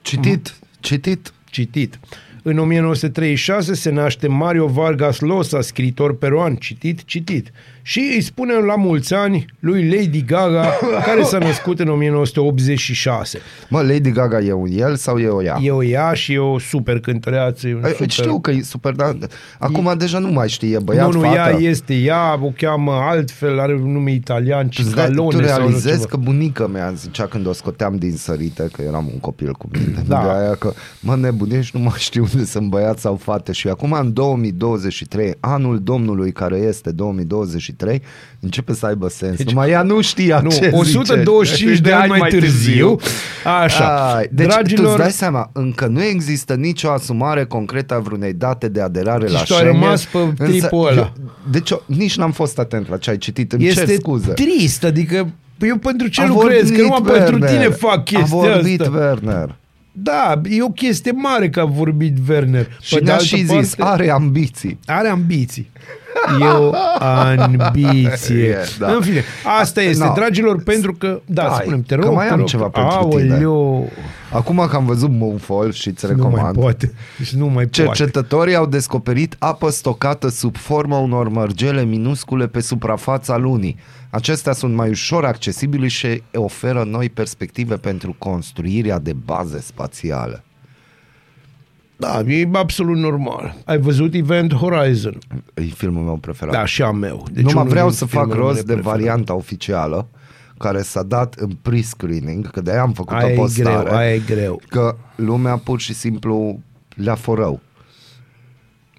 Citit, citit. Citit. În 1936 se naște Mario Vargas Llosa, scriitor peruan, citit, citit. Și îi spunem la mulți ani lui Lady Gaga, *coughs* care s-a născut în 1986. Mă, Lady Gaga e un el sau e o ea? E o ea și e o super cântăreață. e un Ai, super... Știu că e super, dar acum deja nu mai știi, e băiat, nu, nu, ea fată. este ea, o cheamă altfel, are un nume italian, Tu, îți dai- tu Cicalone sau nu realizezi ceva. că bunica mea zicea când o scoteam din sărite, că eram un copil cu mine, Da. de aia că mă nebunești, nu mai știu unde sunt băiat sau fată și acum în 2023, anul Domnului care este 2023, începe să aibă sens. Deci, Numai ea nu știa Nu, ce 125 zice. de ani mai târziu. Așa. Ai, deci tu Dragilor, îți dai seama, încă nu există nicio asumare concretă a vreunei date de aderare Deci la tu ai Schengen. rămas pe tripul ăla. eu- Deci eu, nici n-am fost atent la ce ai citit, îmi este cer scuze. trist, adică eu pentru ce A lucrez? Că numai vorbit pentru Werner. tine fac chestia A vorbit asta. Werner. Da, e o chestie mare că a vorbit Werner. Și Pe de ne-a altă și zis, parte, are ambiții. are ambiții. *laughs* E o ambiție. E, da. În fine, asta este, No. dragilor, pentru că, da, Hai, spunem, te că rog, mai te am rog. ceva pentru tine. Aoleu, Acum că am văzut Moonfall și îți nu mai recomand, poate. Deci nu mai poate. cercetătorii au descoperit apă stocată sub forma unor mărgele minuscule pe suprafața lunii. Acestea sunt mai ușor accesibile și oferă noi perspective pentru construirea de baze spațiale. Da, e absolut normal. Ai văzut Event Horizon? E filmul meu preferat. Da, și a meu. Deci Numai unul vreau din să fac filmele rost mele de preferate. varianta oficială care s-a dat în pre-screening, că de-aia am făcut Aia o e postare. greu, aia e greu. Că lumea pur și simplu le-a fărău.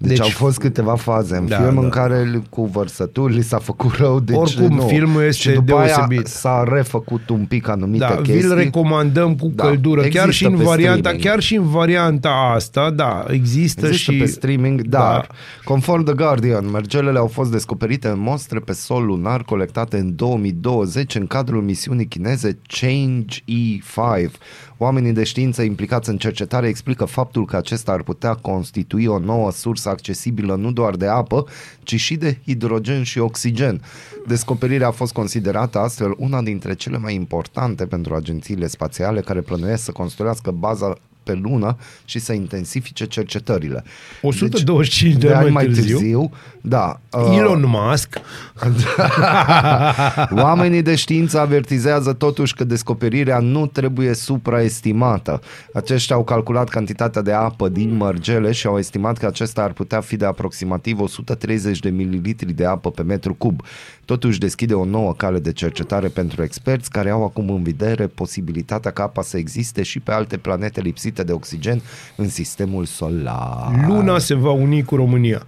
Deci, Deci- deci au fost câteva faze în Da, film da. în care cu vărsături li s-a făcut rău, deci Oricum, nu. filmul este și după deosebit. Aia s-a refăcut un pic anumite Da, chestii. vi-l recomandăm cu Da, căldură. Chiar există și în pe varianta, streaming. chiar și în varianta asta, da, există, Există și pe streaming, dar Da. conform The Guardian, mergelele au fost descoperite în mostre pe sol lunar colectate în 2020 în cadrul misiunii chineze Change E5. Oamenii de știință implicați în cercetare explică faptul că acesta ar putea constitui o nouă sursă accesibilă nu doar de apă, ci și de hidrogen și oxigen. Descoperirea a fost considerată astfel una dintre cele mai importante pentru agențiile spațiale care plănuiesc să construiască baza pe lună și să intensifice cercetările. 125 de de ani ani mai mai târziu, târziu, da. uh, Elon Musk *laughs* Oamenii de știință avertizează totuși că descoperirea nu trebuie supraestimată. Aceștia au calculat cantitatea de apă din mărgele și au estimat că acesta ar putea fi de aproximativ 130 de mililitri de apă pe metru cub. Totuși deschide o nouă cale de cercetare pentru experți care au acum în vedere posibilitatea ca apa să existe și pe alte planete lipsite de oxigen în sistemul solar. Luna se va uni cu România.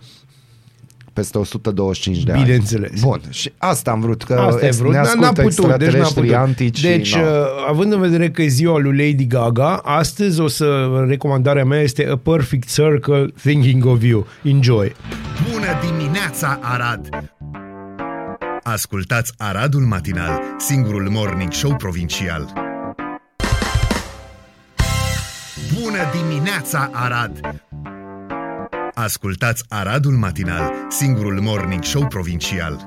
Peste 125 de ani. Bineînțeles. Bun, și asta am vrut, că Asta e ex- vrut, ne dar n-a ascultă putut, deci n-a extraterestrii putut. antici Deci, și, no. uh, având în vedere că e ziua lui Lady Gaga, astăzi o să, recomandarea mea este A Perfect Circle Thinking of You. Enjoy! Bună dimineața, Arad! Ascultați Aradul Matinal, singurul morning show provincial. Bună dimineața, Arad! Ascultați Aradul Matinal, singurul morning show provincial.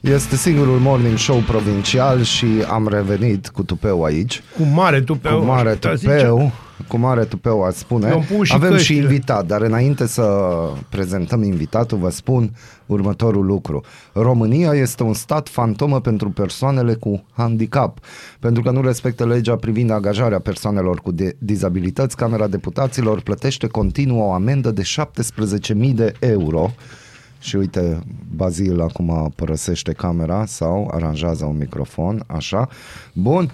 Este singurul morning show provincial și am revenit cu tupeu aici. Cu mare tupeu. Cu mare aș zice. tupeu, cu mare tupeu aș spune. Eu îmi pun și Avem și căștile. invitat, dar înainte să prezentăm invitatul, vă spun următorul lucru. România este un stat fantomă pentru persoanele cu handicap. Pentru că nu respectă legea privind angajarea persoanelor cu de- dizabilități, Camera Deputaților plătește continuu o amendă de 17.000 de euro și uite, Bazil acum părăsește camera sau aranjează un microfon, așa. Bun. Uh,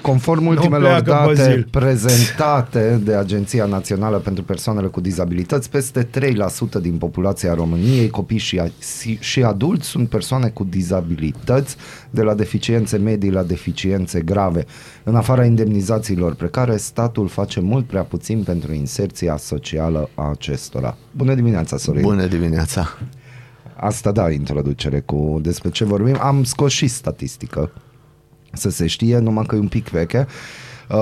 conform ultimelor pleacă, date Bazil. prezentate de Agenția Națională pentru Persoanele cu Dizabilități, peste 3% din populația României, copii și, a- și adulți, sunt persoane cu dizabilități, de la deficiențe medii la deficiențe grave. În afara indemnizațiilor precare, statul face mult prea puțin pentru inserția socială a acestora. Bună dimineața, Sorin! Bună dimineața! Asta da, introducere cu despre ce vorbim. Am scos și statistică, să se știe, numai că e un pic veche. Uh,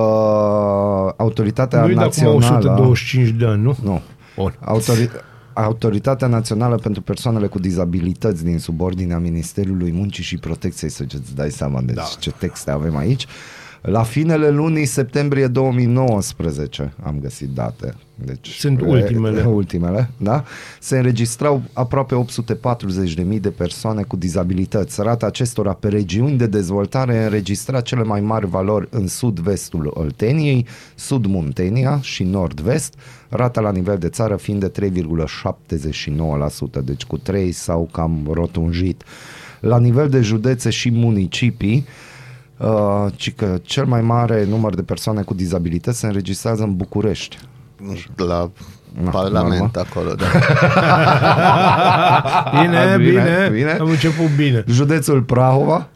autoritatea Nu-i de acum națională... 125 de ani, nu? Nu. Bun. Autori... Autoritatea Națională pentru Persoanele cu Dizabilități din subordinea Ministerului Muncii și Protecției, să îți dai seama de Da. ce texte avem aici, La finele lunii septembrie 2019 am găsit date. Deci, Sunt ultimele. *laughs* Ultimele, da? Se înregistrau aproape 840.000 de persoane cu dizabilități. Rata acestora pe regiuni de dezvoltare înregistra cele mai mari valori în sud-vestul Olteniei, sud-Muntenia și nord-vest, rata la nivel de țară fiind de 3,79%, deci cu 3 sau cam rotunjit. La nivel de județe și municipii, Uh, ci că cel mai mare număr de persoane cu dizabilități se înregistrează în București. La Na, Parlament normal. acolo, da. *laughs* Bine, Bine, bine, bine. Am început bine. Județul Prahova,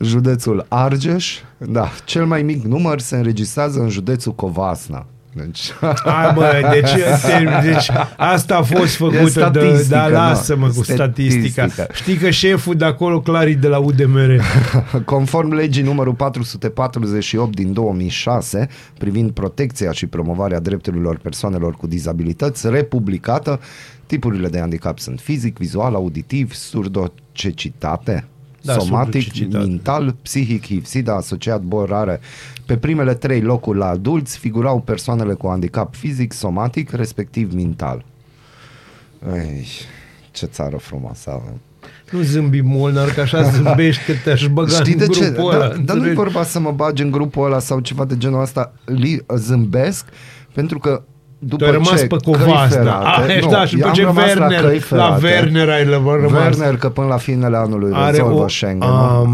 județul Argeș, da, cel mai mic număr se înregistrează în județul Covasna. Deci, Hai bă, deci, te, deci asta a fost făcută de... statistică, Da, nu. lasă-mă cu statistica. Statistică. Știi că șeful de acolo, Clarii de la UDMR. *laughs* Conform legii numărul 448 din 2006 privind protecția și promovarea drepturilor persoanelor cu dizabilități, republicată, tipurile de handicap sunt fizic, vizual, auditiv, surdocecitate, Da, somatic, surdocecitate. mental, psihic, HIV-SIDA, asociat bolare. Pe primele trei locuri la adulți figurau persoanele cu handicap fizic, somatic, respectiv mental. Ei, ce țară frumoasă avem. Nu zâmbi Molnar, că așa zâmbești că te-aș *laughs* băga Știi în de ce? grupul ăla. Dar, dar nu-i înțelegi? vorba să mă bagi în grupul ăla sau ceva de genul ăsta. Li, zâmbesc pentru că după Tu ai rămas ce pe căi Covasna. ferate- Ah, nu, da, și eu după am ce rămas Werner, căi la, ferate. Werner ai rămas. Werner că până la finele anului Are rezolvă o Schengen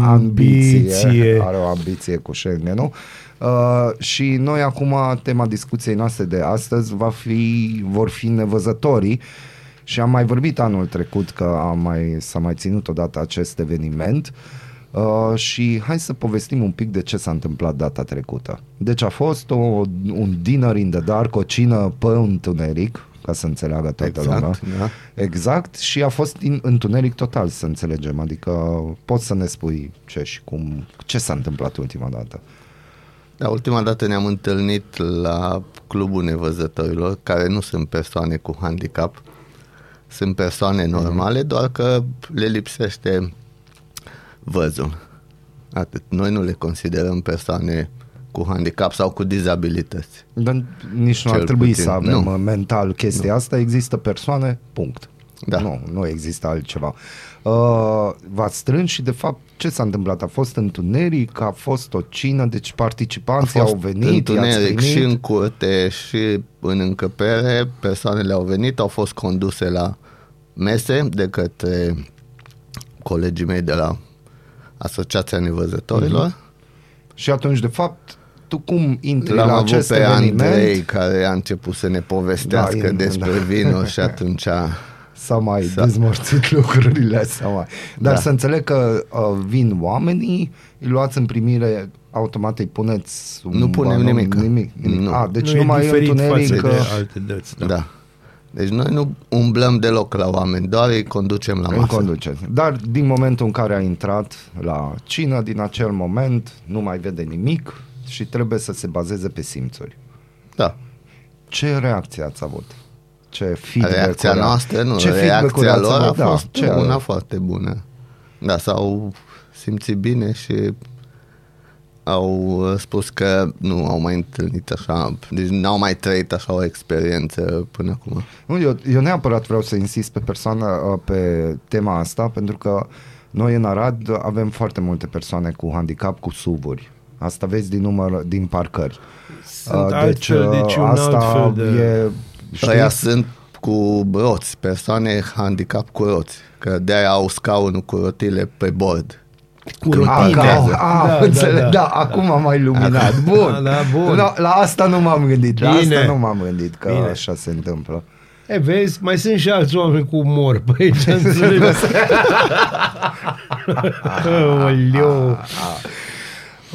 ambiție. are o ambiție cu Schengen Uh, și noi acum tema discuției noastre de astăzi va fi, vor fi nevăzătorii și am mai vorbit anul trecut că am mai, s-a mai ținut odată acest eveniment uh, și hai să povestim un pic de ce s-a întâmplat data trecută. Deci a fost o, un dinner in the dark, o cină pe întuneric, ca să înțeleagă toată Exact, lumea. da. Exact, și a fost în întuneric total, să înțelegem. Adică poți să ne spui ce și cum, ce s-a întâmplat ultima dată. Da, ultima dată ne-am întâlnit la Clubul Nevăzătorilor, care nu sunt persoane cu handicap, sunt persoane normale, doar că le lipsește văzul. Atât. Noi nu le considerăm persoane cu handicap sau cu dizabilități. Dar nici nu Cel ar trebui puțin. să avem Nu. nu. mental chestia nu. asta, există persoane, punct. Da. Nu, nu există altceva. Uh, v-ați strâns și de fapt ce s-a întâmplat? A fost întuneric, a fost o cină, deci participanții au venit, i-ați întuneric primit? și în curte și în încăpere, persoanele au venit, au fost conduse la mese de către colegii mei de la Asociația Nevăzătorilor. Mhm. Și atunci, de fapt, tu cum intri L-am la avut acest pe eveniment? Andrei care a început să ne povestească Da, e- despre da. vinul și *laughs* atunci a... S-a mai S-a- dezmorțit *laughs* lucrurile. S-a mai... Dar Da. să înțeleg că uh, vin oamenii, îi luați în primire, automat îi puneți un Nu punem banon, nimic. nimic, nimic. Nu. A, deci nu nu, mai e diferit întuneric. față de că- alte dăți. Da. Da. Da. Deci noi nu umblăm deloc la oameni, doar îi conducem la Îl masă. conduceți. Dar din momentul în care a intrat la cină, din acel moment nu mai vede nimic și trebuie să se bazeze pe simțuri. Da. Ce reacție ați avut? Ce feedback Reacția noastră, nu, ce feedback-uri reacția ați lor a avut? Da, fost ce- una foarte bună. Da, s-au simțit bine și au uh, spus că nu au mai întâlnit așa, deci n-au mai trăit așa o experiență până acum. Nu, eu, eu neapărat vreau să insist pe persoană, uh, pe tema asta, pentru că noi în Arad avem foarte multe persoane cu handicap, cu suburi. Asta vezi din număr, din parcări. Sunt Uh, altfel, deci un asta alt fel de... e... știți? Ăia sunt cu roți, persoane handicap cu roți, că de-aia au scaunul cu rotile pe bord. Cu Când A, rotile. ca, parchează. a, Da, da, da, înțeleg, da, da. da, acum am mai iluminat. Bun. Da, da, bun. La, la asta nu m-am gândit, la Bine. asta nu m-am gândit că Bine. așa se întâmplă. E, vezi, mai sunt și alți oameni cu umor pe aici, *laughs* înțelegi? Aoleu.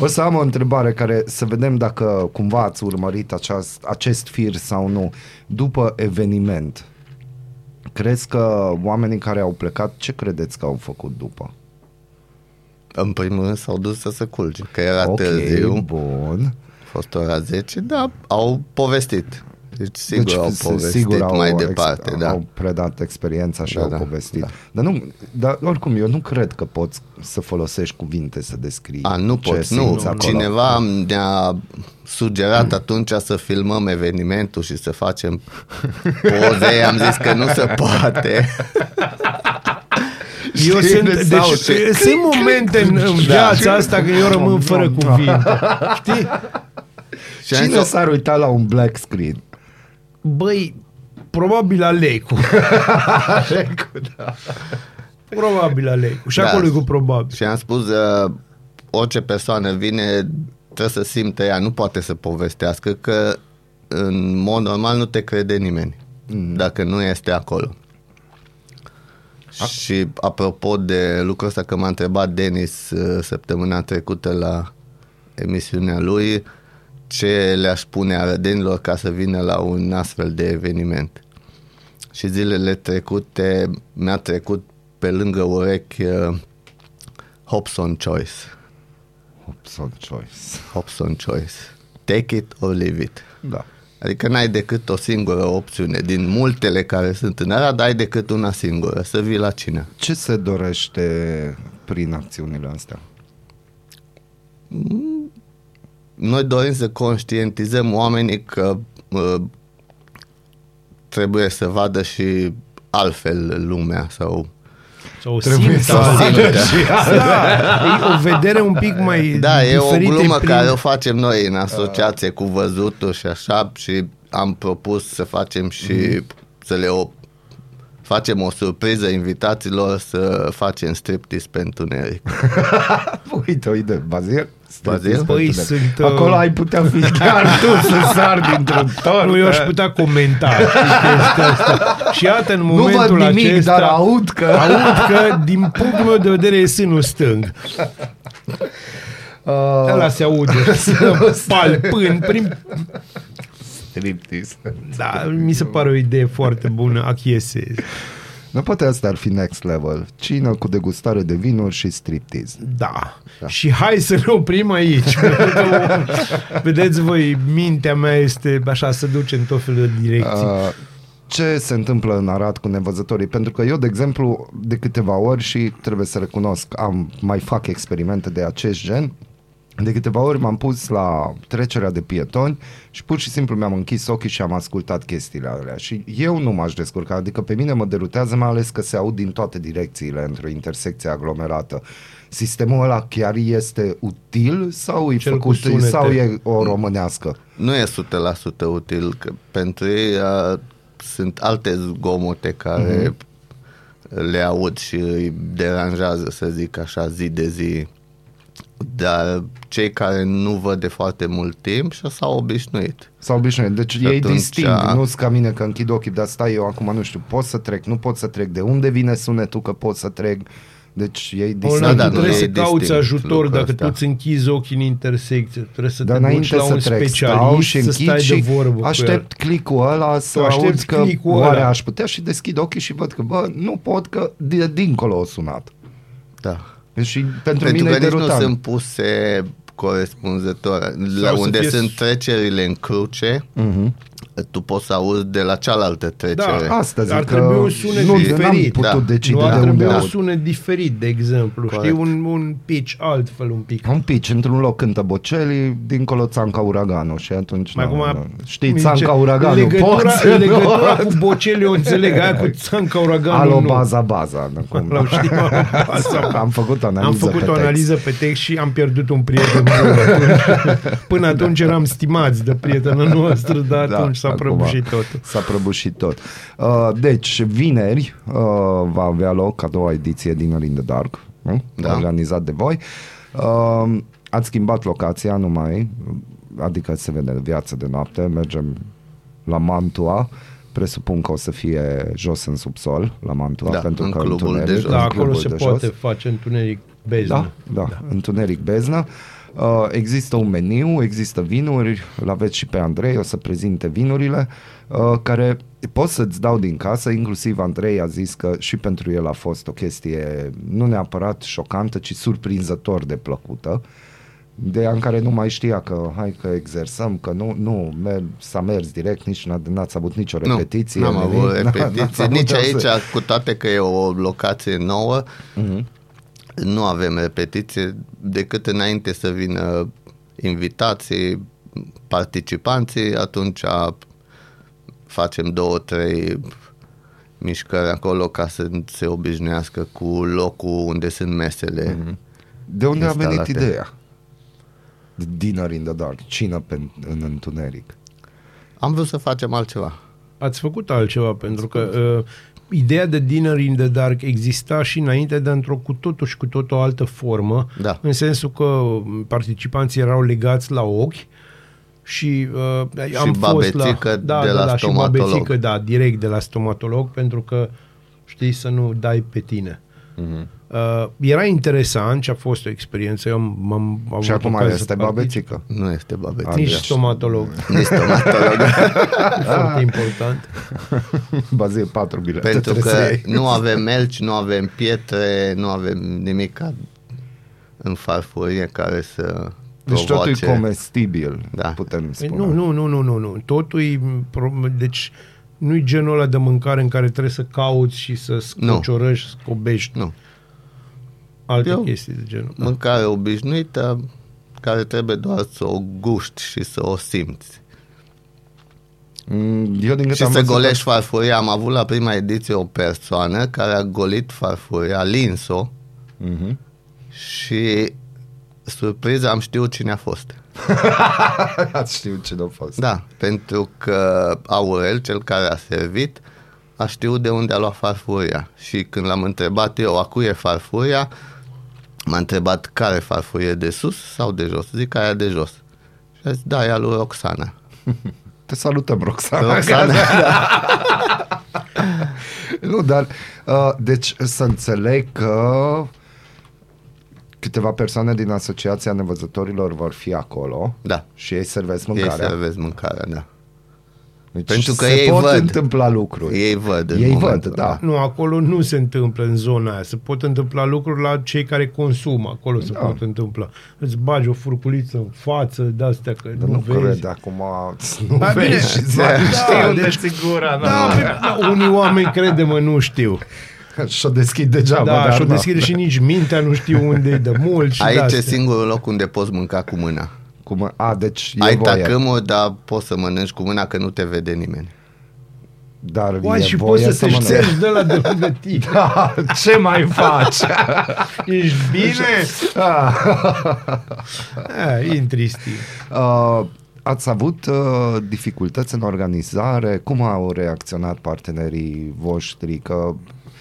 O să am o întrebare care să vedem dacă cumva ați urmărit aceast, acest fir sau nu. După eveniment, crezi că oamenii care au plecat, ce credeți că au făcut după? În primul rând s-au dus să se culce, că era ok, târziu, bun. a fost ora 10, da, au povestit. Deci sigur au s- povestit mai departe, ex- da. au predat experiența și Da, au da, povestit. da. Dar, nu, dar oricum, eu nu cred că poți să folosești cuvinte să descrii A, nu ce poți, nu. simți acolo. Cineva ne-a sugerat atunci să filmăm evenimentul și să facem poze. Am zis că nu se poate. *laughs* Eu Știi, sunt, sau deci, ce- sunt momente în, în viața asta că eu rămân fără cuvinte. Știi? Și am Cine zis, s-ar uita la un black screen? Băi, probabil Alecu. *laughs* Probabil Alecu. Și Da. acolo e cu probabil. și am spus, uh, orice persoană vine, trebuie să simte ea, nu poate să povestească că în mod normal nu te crede nimeni dacă nu este acolo. Și apropo de lucrul ăsta că m-a întrebat Denis uh, săptămâna trecută la emisiunea lui ce le-aș pune arădenilor ca să vină la un astfel de eveniment. Și zilele trecute mi-a trecut pe lângă urechi uh, Hobson Choice. Hobson Choice. Hobson Choice. Take it or leave it. Da. Adică n-ai decât o singură opțiune. Din multele care sunt în Arad, ai decât una singură, să vii la cine. Ce se dorește prin acțiunile astea? Noi dorim să conștientizăm oamenii că uh, trebuie să vadă și altfel lumea sau Sau Trebuie simtă să altfel. *laughs* simtă. Da, e o vedere un pic mai Da, e o diferită glumă prin... care o facem noi în asociație cu văzutul și așa și am propus să facem și Mhm. să le o facem o surpriză invitaților să facem striptease pentru Neric. *laughs* Uite, uite, Bazil. Bazil? Păi, sunt, uh, Acolo ai putea fi *laughs* chiar tu să sari dintr-un tor. Nu, eu aș putea comenta știi, chestia asta. Și iată, în Nu momentul văd nimic, acesta... dar aud că... Aud că, din punctul meu de vedere, e sânul stâng. *laughs* Uh, Ăla se aude. Palpând prin... striptease. Da, mi se pare o idee foarte bună. Achiesez. Nu poate asta ar fi next level. Cină cu degustare de vinuri și striptease. Da. da. Și hai să ne oprim aici. *laughs* pentru că, Vedeți voi, mintea mea este așa, să duce în tot felul de direcții. Uh, ce se întâmplă în Arad cu nevăzătorii? Pentru că eu, de exemplu, de câteva ori și trebuie să recunosc, am mai fac experimente de acest gen, de câteva ori m-am pus la trecerea de pietoni și pur și simplu mi-am închis ochii și am ascultat chestiile alea. Și eu nu m-aș descurca, adică pe mine mă derutează mai ales că se aud din toate direcțiile într-o intersecție aglomerată. Sistemul ăla chiar este util sau e, Cel cu făcut, sunete. sau e o românească? Nu e 100% util, că pentru ei uh, sunt alte zgomote care le aud și îi deranjează, să zic așa, zi de zi. Dar cei care nu văd de foarte mult timp și s-au obișnuit. S-au obișnuit. Deci Și ei atunci, disting, a- nu sunt ca mine că închid ochii, dar stai eu acum, nu știu, pot să trec, nu pot să trec, de unde vine sunetul că pot să trec, deci ei disting. Olna, da, tu nu trebuie e să cauți distinct ajutor lucrul dacă ăsta. tu îți închizi ochii în intersecție. Trebuie să Dar te duci înainte la să un trec, stau specialist și să închid stai și de vorbă cu el. aștept clicul ăla să Tu aștepți auzi că clicul oare ăla. aș putea și deschid ochii și văd că, bă, nu pot că de dincolo o sunat. Da. Și pentru, Pentru mine că e nici nu derutant. sunt puse corespunzător. La să unde fie sunt s- trecerile în cruce, Mhm. Tu poți să auzi de la cealaltă trecere. Da, Asta zic ar că trebui un sunet nu, diferit. n-am putut Da. decide Nu ar de unde trebui un aud. sunet diferit, de exemplu. Corect. Știi, un, un pitch altfel un pic. Un pici, într-un loc cântă Bocelli, dincolo țanca uraganul și atunci Mai nu, acum, nu. știi mi țanca zice, uraganul, legătura, poți, *laughs* legătura nu? cu Bocelli o înțeleg, aia cu țanca uraganul Alo, nu. baza, baza. nu, cum. L-am știut, baza. *laughs* Am făcut o analiză Am făcut pe o text. analiză pe text și am pierdut un prieten bun atunci. *laughs* Până atunci eram stimați de prietena noastră, dar Da, atunci s-a acum prăbușit totul. S-a prăbușit tot. Uh, deci, vineri uh, va avea loc a doua ediție din in the Dark, nu? Da. organizat de voi. Uh, ați schimbat locația, nu mai, adică se vede viață de noapte, mergem la Mantua, presupun că o să fie jos în subsol, la Mantua, Da, pentru în că clubul de întuneric, jos. Da, în acolo clubul se de poate jos. face întuneric beznă. Da, da, da, întuneric beznă. Uh, există un meniu, există vinuri, îl aveți și pe Andrei, o să prezinte vinurile, uh, care pot să-ți dau din casă, inclusiv Andrei a zis că și pentru el a fost o chestie nu neapărat șocantă, ci surprinzător de plăcută. Ideea în care nu mai știa că hai că exersăm, că nu, nu mer- s-a mers direct, nici n- n-ați avut nicio Nu, repetiție. n-am nimic. avut N- *laughs* repetiții, n-ați avut nici de aici, asta. cu toate că e o locație nouă, Mhm. Nu avem repetiție decât înainte să vină invitații, participanții, atunci facem două, trei mișcări acolo ca să se obișnuiască cu locul unde sunt mesele. Mhm. De unde a venit instalate. ideea? The Dinner in the Dark, cină pe, în întuneric. Am vrut să facem altceva. Ați făcut altceva, pentru că uh, ideea de Dinner in the Dark exista și înainte, dar într-o cu totul și cu totul altă formă, Da. în sensul că participanții erau legați la ochi și, uh, Și am fost la, babețică da, de da, la da, și stomatolog. babețică, da, direct de la stomatolog, pentru că știi să nu dai pe tine. Mhm. Uh, era interesant și a fost o experiență. Eu am, am avut Și acum ocazia este să particip. babețică. Nu este babețică. Nici Deci- stomatolog. *laughs* Nici stomatolog. *laughs* Foarte important. *laughs* Bazil 4 bilete. Pentru trebuie să că iei. nu avem melci, nu avem pietre, nu avem nimic în farfurie care să Deci totul e provoace. comestibil, Da. putem Păi spune. nu, nu, nu, nu, nu, nu. Totul e, pro- deci nu-i genul ăla de mâncare în care trebuie să cauți și să scociorăști, scobești. Nu. Alte Eu- chestii de genul. Mâncare obișnuită care trebuie doar să o guști și să o simți. Mm, Eu din câte Și am să văzut- golești farfuria. Am avut la prima ediție o persoană care a golit farfuria, a lins-o Mhm. și surpriză am știut cine a fost. *laughs* Ați știut ce a fost. Da, pentru că Aurel, cel care a servit, a știut de unde a luat farfuria. Și când l-am întrebat eu a cui e farfuria, m-a întrebat care farfurie de sus sau de jos. Zic aia de jos. Și a zis, da, e a lui Roxana. Te salutăm, Roxana. Roxana, *laughs* da. Nu, dar, uh, deci să înțeleg că câteva persoane din Asociația Nevăzătorilor vor fi acolo da. și ei servesc Ei mâncarea. servesc mâncarea, da. Deci Pentru că se ei pot văd. întâmpla lucruri. Ei văd în Ei momentul văd, da. Nu, acolo nu se întâmplă în zona aia. Se pot întâmpla lucruri la cei care consumă. Acolo se Da. pot întâmpla. Îți bagi o furculiță în față de-astea că Dar nu, nu vezi. cred acum, *laughs* nu Da, bine. vezi și îți Da, mai da, știi unde deci- ți gura. Da, bine, da, unii oameni, crede-mă, nu știu. *laughs* Și-o deschid degeaba. Da, dar și-o na. deschide și nici mintea nu știu unde e de mult și Aici e de-astea. singurul loc unde poți mânca cu mâna. Cum, a, deci e Ai voie. tacâmuri, dar poți să mănânci cu mâna că nu te vede nimeni. Dar Poate e și voie poți să te mănânci. ștergi de la de lângă tine. *laughs* Da, ce mai faci? *laughs* Ești bine? *laughs* Ah. A, intri stil. Uh, ați avut uh, dificultăți în organizare? Cum au reacționat partenerii voștri? Că,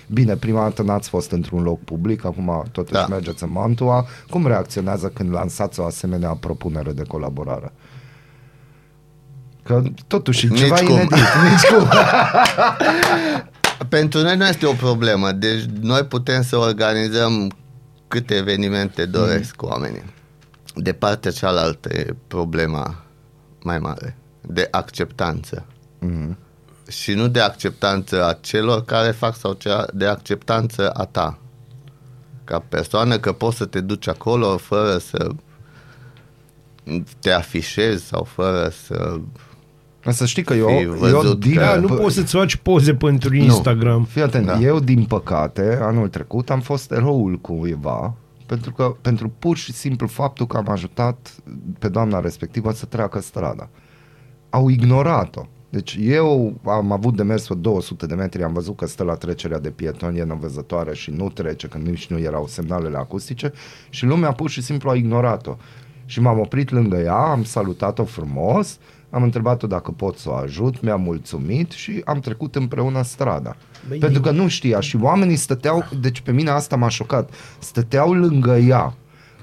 bine, prima dată n-ați fost într-un loc public, acum totuși Da. mergeți în Mantua. Cum reacționează când lansați o asemenea propunere de colaborare? Că totuși e Nici ceva cum. inedit. *laughs* Nici cum. Pentru noi nu este o problemă, deci noi putem să organizăm câte evenimente doresc mm. oamenii. De partea cealaltă e problema mai mare, de acceptanță. Mhm. Și nu de acceptanță a celor care fac sau cea de acceptanță a ta. Ca persoană că poți să te duci acolo fără să te afișezi sau fără să... Să știi că Fi eu, eu văzut din, că- Da, nu poți să-ți faci poze pentru Instagram. Fii atent, Da. da. eu din păcate, anul trecut am fost eroul cuiva pentru că pentru pur și simplu faptul că am ajutat pe doamna respectivă să treacă strada. Au ignorat-o. Deci eu am avut de mers o 200 de metri, am văzut că stă la trecerea de pietoni, e nevăzătoare și nu trece, că nici nu erau semnalele acustice și lumea pur și simplu a ignorat-o. Și m-am oprit lângă ea, am salutat-o frumos, am întrebat-o dacă pot să o ajut, mi-a mulțumit și am trecut împreună strada. Băi, Pentru că nu știa și oamenii stăteau, deci pe mine asta m-a șocat, stăteau lângă ea,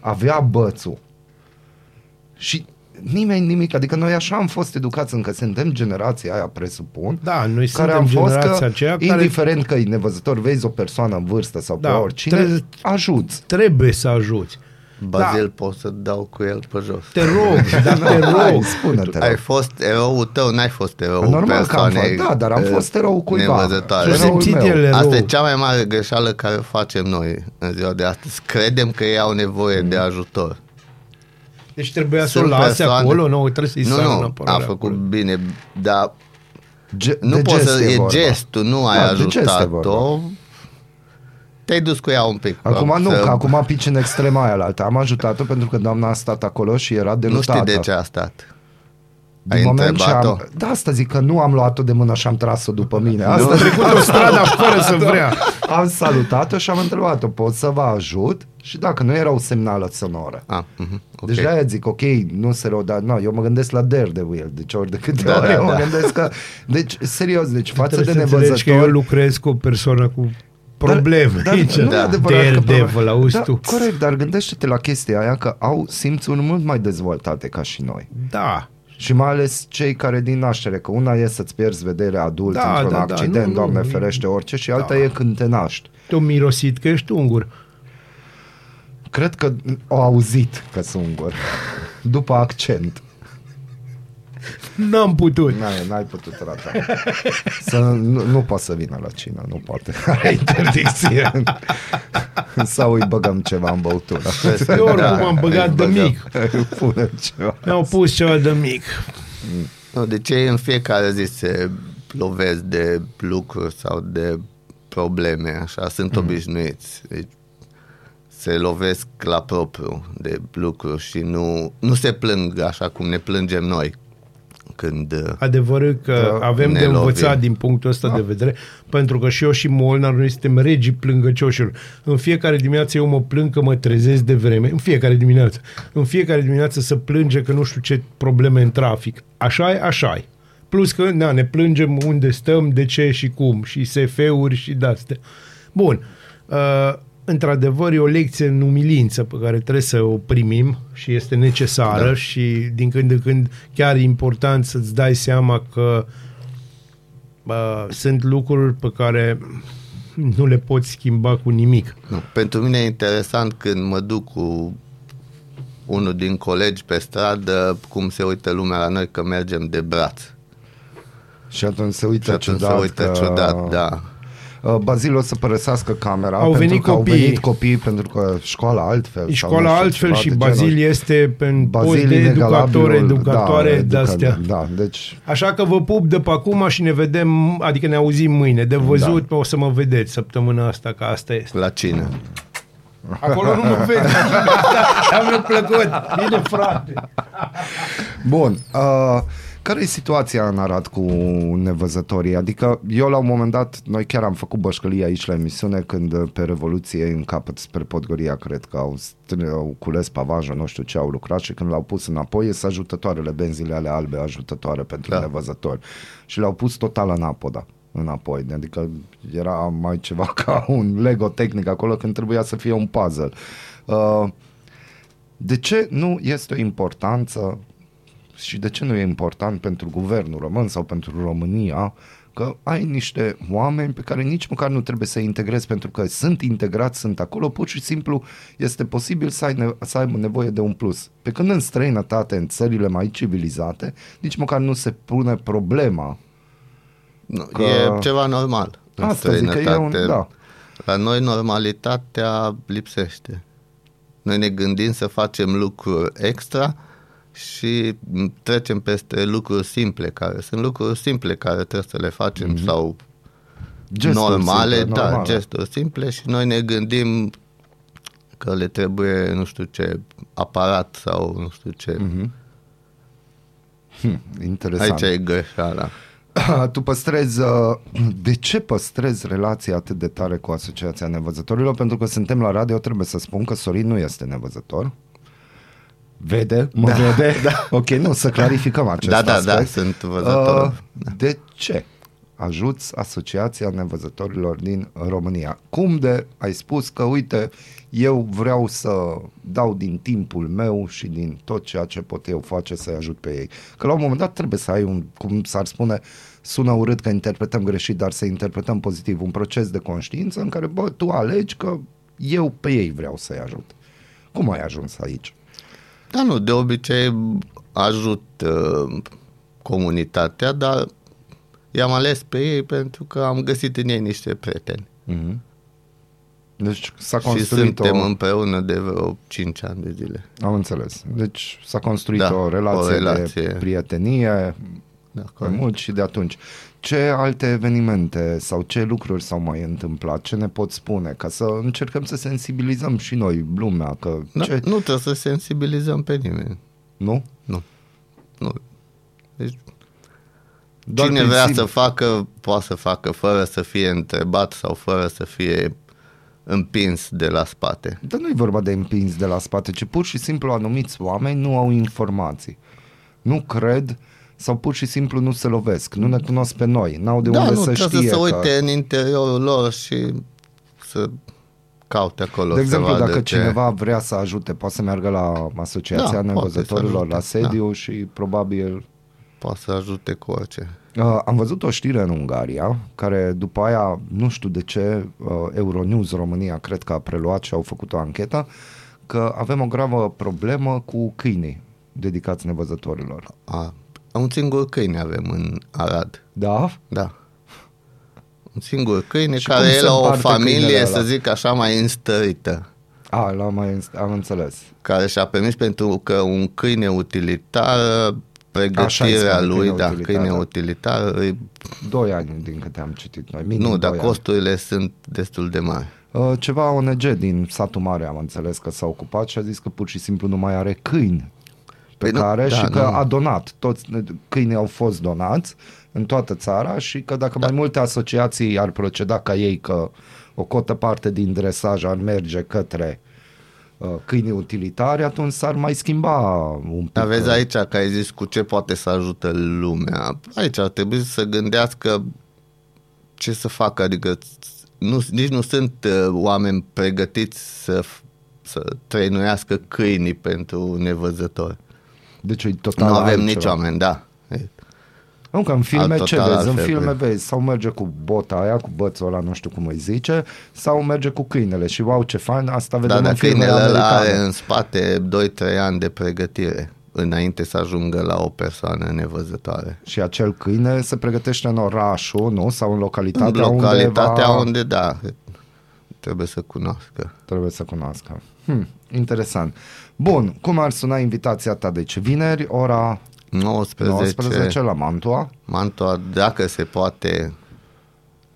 avea bățul și nimeni nimic, adică noi așa am fost educați, încă suntem generația aia, presupun, Da, noi care suntem am fost generația că, aceea care indiferent că e nevăzător, vezi o persoană în vârstă sau Da, pe oricine, trebuie- ajuți. trebuie să ajuți. Bazil, da. pot să dau cu el pe jos. Te rog, *laughs* dar te Hai, rog. spune-te. Ai rog. fost eroul tău, n-ai fost eroul Normal că am persoanei fost, da, dar am eh, fost erou cuiva. nevăzătoare. Și-a Eroul simțit meu. el erou. Asta e cea mai mare greșeală care o facem noi în ziua de astăzi. Credem că ei au nevoie Mm. de ajutor. Deci trebuia să o Sunt lase persoane- acolo, nu, trebuie să-i Nu, sară în nu, a apărare făcut acolo. bine, dar Ge- nu de poți gest să... E vorba. gestul, nu ai Da, de gest e ajutat-o. Te-ai dus cu ea un pic. Acum nu, să- că acum pici în extrema aia la altă. Am ajutat-o pentru că doamna a stat acolo și era Nu denutată. știi de ce a stat. Din Ai moment ce întrebat-o? am, da, asta zic că nu am luat-o de mână și am tras-o după mine. Asta A trecut o stradă *laughs* fără să vrea. am salutat-o și am întrebat-o, pot să vă ajut? Și dacă nu era o semnală sonoră. Ah, mhm, ok. Deci de-aia zic, ok, nu se rău, dar nu, eu mă gândesc la Daredevil, deci ori de câte Da, ori da, eu mă da. gândesc că, deci serios, deci față de Trebuie să înțelegi că eu nevăzători, lucrez cu o persoană cu probleme dar, aici. nu e Da. adevărat că Daredevil, probleme- auzi da, tu. Corect, dar gândește-te la chestia aia că au simțuri mult mai dezvoltate ca și noi. Da. Și mai ales cei care din naștere, că una e să-ți pierzi vederea adult Da, într-un da, da, accident, nu, Doamne nu, ferește, orice, și alta da. e când te naști. Tu mirosit că ești ungur. Cred că au auzit că sunt ungur. *laughs* După accent. N-am putut. N-ai, n-ai putut rata. Să, nu, nu poate să vină la cină, nu poate. Are interdicție. Sau îi băgăm ceva în băutură. Eu oricum Da, am băgat îi de băgăm. mic. Punem ceva. Mi-au pus ceva de mic. Nu, de ce în fiecare zi se lovesc de lucruri sau de probleme, așa, sunt Mhm. obișnuiți. Deci, se lovesc la propriu de lucruri și nu, nu se plâng așa cum ne plângem noi când uh, Adevărul că Da, avem ne de învățat lovim. din punctul ăsta de vedere, pentru că și eu și Molnar, noi suntem regii plângăcioșilor. În fiecare dimineață eu mă plâng că mă trezesc de vreme, în fiecare dimineață. În fiecare dimineață să plânge că nu știu ce probleme în trafic. Așa e, așa e. Plus că na, ne plângem unde stăm, de ce și cum, și SF-uri și de-astea. Bun. Uh, într-adevăr, e o lecție în umilință pe care trebuie să o primim și este necesară da. și din când în când chiar e important să-ți dai seama că uh, sunt lucruri pe care nu le poți schimba cu nimic. Nu. Pentru mine e interesant când mă duc cu unul din colegi pe stradă, cum se uită lumea la noi că mergem de braț. Și atunci se uită Și atunci ciudat. se uită că... ciudat, da. Uh, Bazil o să părăsească camera Au pentru venit că au copiii. venit copii pentru că școala altfel. sau nu Școala știu, altfel ceva și de Bazil genul. este pe post Bazil de educator, inegalabilul, educatoare da, de educa- astea. Da, deci Așa că vă pup de pe acum și ne vedem, adică ne auzim mâine. De văzut da. o să mă vedeți săptămâna asta, că asta este. La cine? Acolo nu mă vezi. *laughs* Da, mi-a plăcut. Bine, frate. Bun. Uh, care e situația în Arad cu nevăzătorii? Adică eu la un moment dat, noi chiar am făcut bășcălie aici la emisiune când uh, pe Revoluție în capăt spre Podgoria, cred că au, str- au cules pavajul, nu știu ce au lucrat și când l-au pus înapoi, sunt ajutătoarele benzile ale albe, ajutătoare pentru da. Da. nevăzători. Și le-au pus total în apoda înapoi, adică era mai ceva *laughs* ca un Lego tehnic acolo când trebuia să fie un puzzle. Uh, de ce nu este o importanță și de ce nu e important pentru guvernul român sau pentru România că ai niște oameni pe care nici măcar nu trebuie să integrezi pentru că sunt integrați, sunt acolo, pur și simplu este posibil să, ai ne- să aibă nevoie de un plus. Pe când în străinătate, în țările mai civilizate, nici măcar nu se pune problema. Nu, Că- E ceva normal. în Asta zic că e un, străinătate. da. La noi normalitatea lipsește. Noi ne gândim să facem lucruri extra și trecem peste lucruri simple, care sunt lucruri simple care trebuie să le facem mm-hmm. sau Gesturi normale, simple, da, normale. gesturi simple și noi ne gândim că le trebuie, nu știu ce, aparat sau nu știu ce. Mm-hmm. Hm, interesant. Aici e greșeala. *clears throat* tu păstrezi, uh, *clears throat* de ce păstrezi relația atât de tare cu Asociația Nevăzătorilor? Pentru că suntem la radio, trebuie să spun că Sorin nu este nevăzător. Vede? Mă Da, vede? *laughs* Da. Ok, nu, să clarificăm acest Da, da, aspect. da, sunt văzător. Uh, de ce ajuți Asociația Nevăzătorilor din România? Cum de ai spus că, uite, eu vreau să dau din timpul meu și din tot ceea ce pot eu face să-i ajut pe ei? Că la un moment dat trebuie să ai un, cum s-ar spune, sună urât că interpretăm greșit, dar să interpretăm pozitiv, un proces de conștiință în care, bă, tu alegi că eu pe ei vreau să-i ajut. Cum ai ajuns aici? Da, nu, de obicei ajut uh, comunitatea, dar i-am ales pe ei pentru că am găsit în ei niște prieteni. Mm-hmm. Deci s-a Și construit suntem o... împreună de vreo 5 ani de zile. Am înțeles. Deci s-a construit Da, o, relație o relație. de prietenie Da, mai mult și de atunci. Ce alte evenimente sau ce lucruri s-au mai întâmplat? Ce ne pot spune? Ca să încercăm să sensibilizăm și noi lumea. Că Da, ce... Nu trebuie să sensibilizăm pe nimeni. Nu? Nu. nu. Deci, Doar cine prin vrea simplu. să facă, poate să facă fără să fie întrebat sau fără să fie împins de la spate. Dar nu e vorba de împins de la spate, ci pur și simplu anumiți oameni nu au informații. Nu cred sau pur și simplu nu se lovesc, nu ne cunosc pe noi, n-au de da, unde nu, să trebuie știe să se că... uite în interiorul lor și să caute acolo. De exemplu, să să dacă vadă cineva vrea să ajute, poate să meargă la Asociația Da, da, poate să Nevăzătorilor la ajute, sediu și probabil... Poate să ajute cu orice. Uh, am văzut o știre în Ungaria, care după aia, nu știu de ce, uh, Euronews România cred că a preluat și au făcut o anchetă, că avem o gravă problemă cu câinii dedicați nevăzătorilor. A, un singur câine avem în Arad. Da? Da. Un singur câine Și care cum e se la o împarte câinele familie, ăla? să zic așa, mai înstărită. A, la mai am înțeles. care și-a permis pentru că un câine utilitar, Așa îi pregătirea spune, lui, câine da, utilitar, câine da. utilitar, îi, Doi ani din câte am citit noi. Minim nu, dar doi ani. costurile sunt destul de mari. Uh, Ceva ONG din satul mare am înțeles că s-a ocupat și a zis că pur și simplu nu mai are câini pe Păi nu, care da, și că nu. a donat. Toți câinii au fost donați în toată țara și că dacă Da. mai multe asociații ar proceda ca ei că o cotă parte din dresaj ar merge către uh, câinii utilitari, atunci s-ar mai schimba un pic. Dar vezi uh, aici că ai zis cu ce poate să ajută lumea. Aici ar trebui să gândească ce să facă, adică nu, nici nu sunt uh, oameni pregătiți să, f- să trăinuiască câinii pentru nevăzători. Deci e total nu avem altceva. nici oameni, da. Nu, că în filme Alt ce total vezi? În altfel, filme băi. vezi, sau merge cu bota aia, cu bățul ăla, nu știu cum îi zice, sau merge cu câinele și wow, ce fain, asta vedem Da, în dar filmele câinele ăla are americane. în spate 2-3 ani de pregătire înainte să ajungă la o persoană nevăzătoare. Și acel câine se pregătește în orașul, nu? Sau în localitatea, În localitatea unde, va... unde, da, trebuie să cunoască. trebuie să cunoască. Hm, interesant. Bun, cum ar suna invitația ta? Deci vineri, ora 19, 19 la Mantua. Mantua, dacă se poate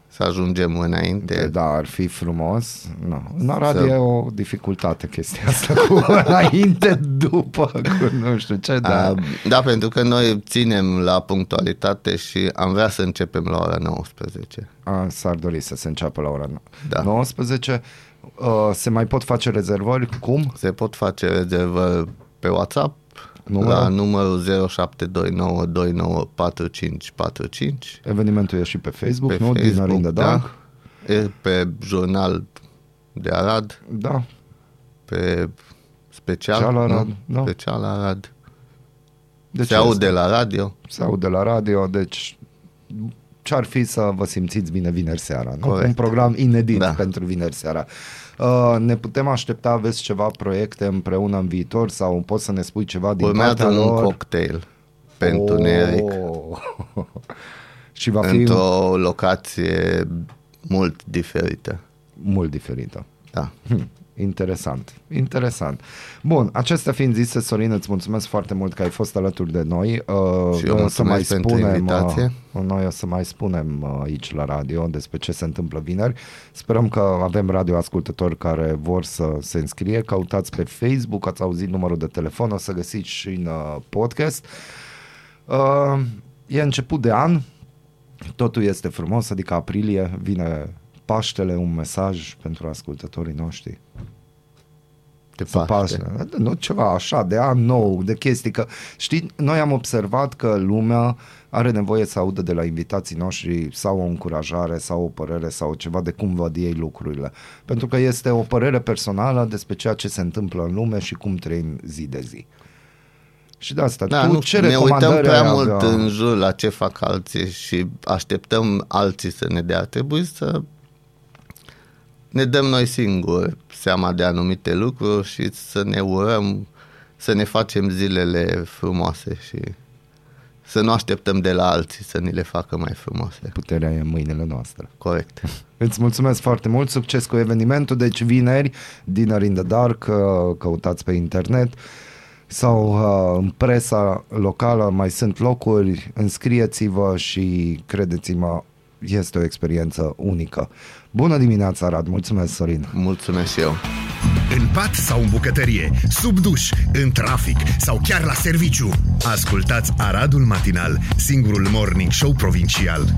să ajungem înainte. Da, ar fi frumos. No. În Arad Să- e o dificultate chestia asta cu *laughs* înainte, după, cu nu știu ce, da. Da. da, pentru că noi ținem la punctualitate și am vrea să începem la ora 19. A, s-ar dori să se înceapă la ora Da. 19. Uh, se mai pot face rezervări? Cum? Se pot face rezervări pe WhatsApp Numărul? la numărul 0729294545 Evenimentul e și pe Facebook, pe nu? Dinner in the da. Dark. E pe jurnal de Arad, Da. pe special, Special Arad, nu? da. Special Arad. Deci se aude asta. la radio. Se aude la radio, deci ce-ar fi să vă simțiți bine vineri seara, nu? Corect. Un program inedit Da. pentru vineri seara. Uh, ne putem aștepta, aveți ceva proiecte împreună în viitor sau poți să ne spui ceva din Urmează partea un lor? cocktail pentru Neric Oh. *laughs* Și va fi într-o locație mult diferită. mult diferită. Da. Hm, interesant, interesant. Bun, acestea fiind zise, Sorin, îți mulțumesc foarte mult că ai fost alături de noi. Uh, Și eu noi o să mai mulțumesc pentru spunem, invitație. uh, noi o să mai spunem uh, aici la radio despre ce se întâmplă vineri. Sperăm că avem radioascultători care vor să se înscrie. Căutați pe Facebook, ați auzit numărul de telefon, o să găsiți și în uh, podcast. Uh, e început de an, totul este frumos, adică aprilie, vine Paștele, un mesaj pentru ascultătorii noștri. De Să Paște. Paște. Nu ceva așa, de an nou, de chestii că, știi, noi am observat că lumea are nevoie să audă de la invitații noștri sau o încurajare sau o părere sau ceva de cum văd ei lucrurile. Pentru că este o părere personală despre ceea ce se întâmplă în lume și cum trăim zi de zi. Și de asta, Da, tu nu, ce ne uităm recomandări prea ai mult avea? în jur la ce fac alții și așteptăm alții să ne dea. Trebuie să ne dăm noi singuri seama de anumite lucruri și să ne urăm, să ne facem zilele frumoase și să nu așteptăm de la alții să ni le facă mai frumoase. Puterea e în mâinile noastre. Corect. *laughs* Îți mulțumesc foarte mult, succes cu evenimentul, deci vineri, Dinner in the Dark, uh, căutați pe internet sau uh, în presa locală mai sunt locuri, înscrieți-vă și credeți-mă, este o experiență unică. Bună dimineața, Arad! Mulțumesc, Sorin! Mulțumesc și eu! În pat sau în bucătărie, sub duș, în trafic sau chiar la serviciu. Ascultați Aradul Matinal, singurul morning show provincial.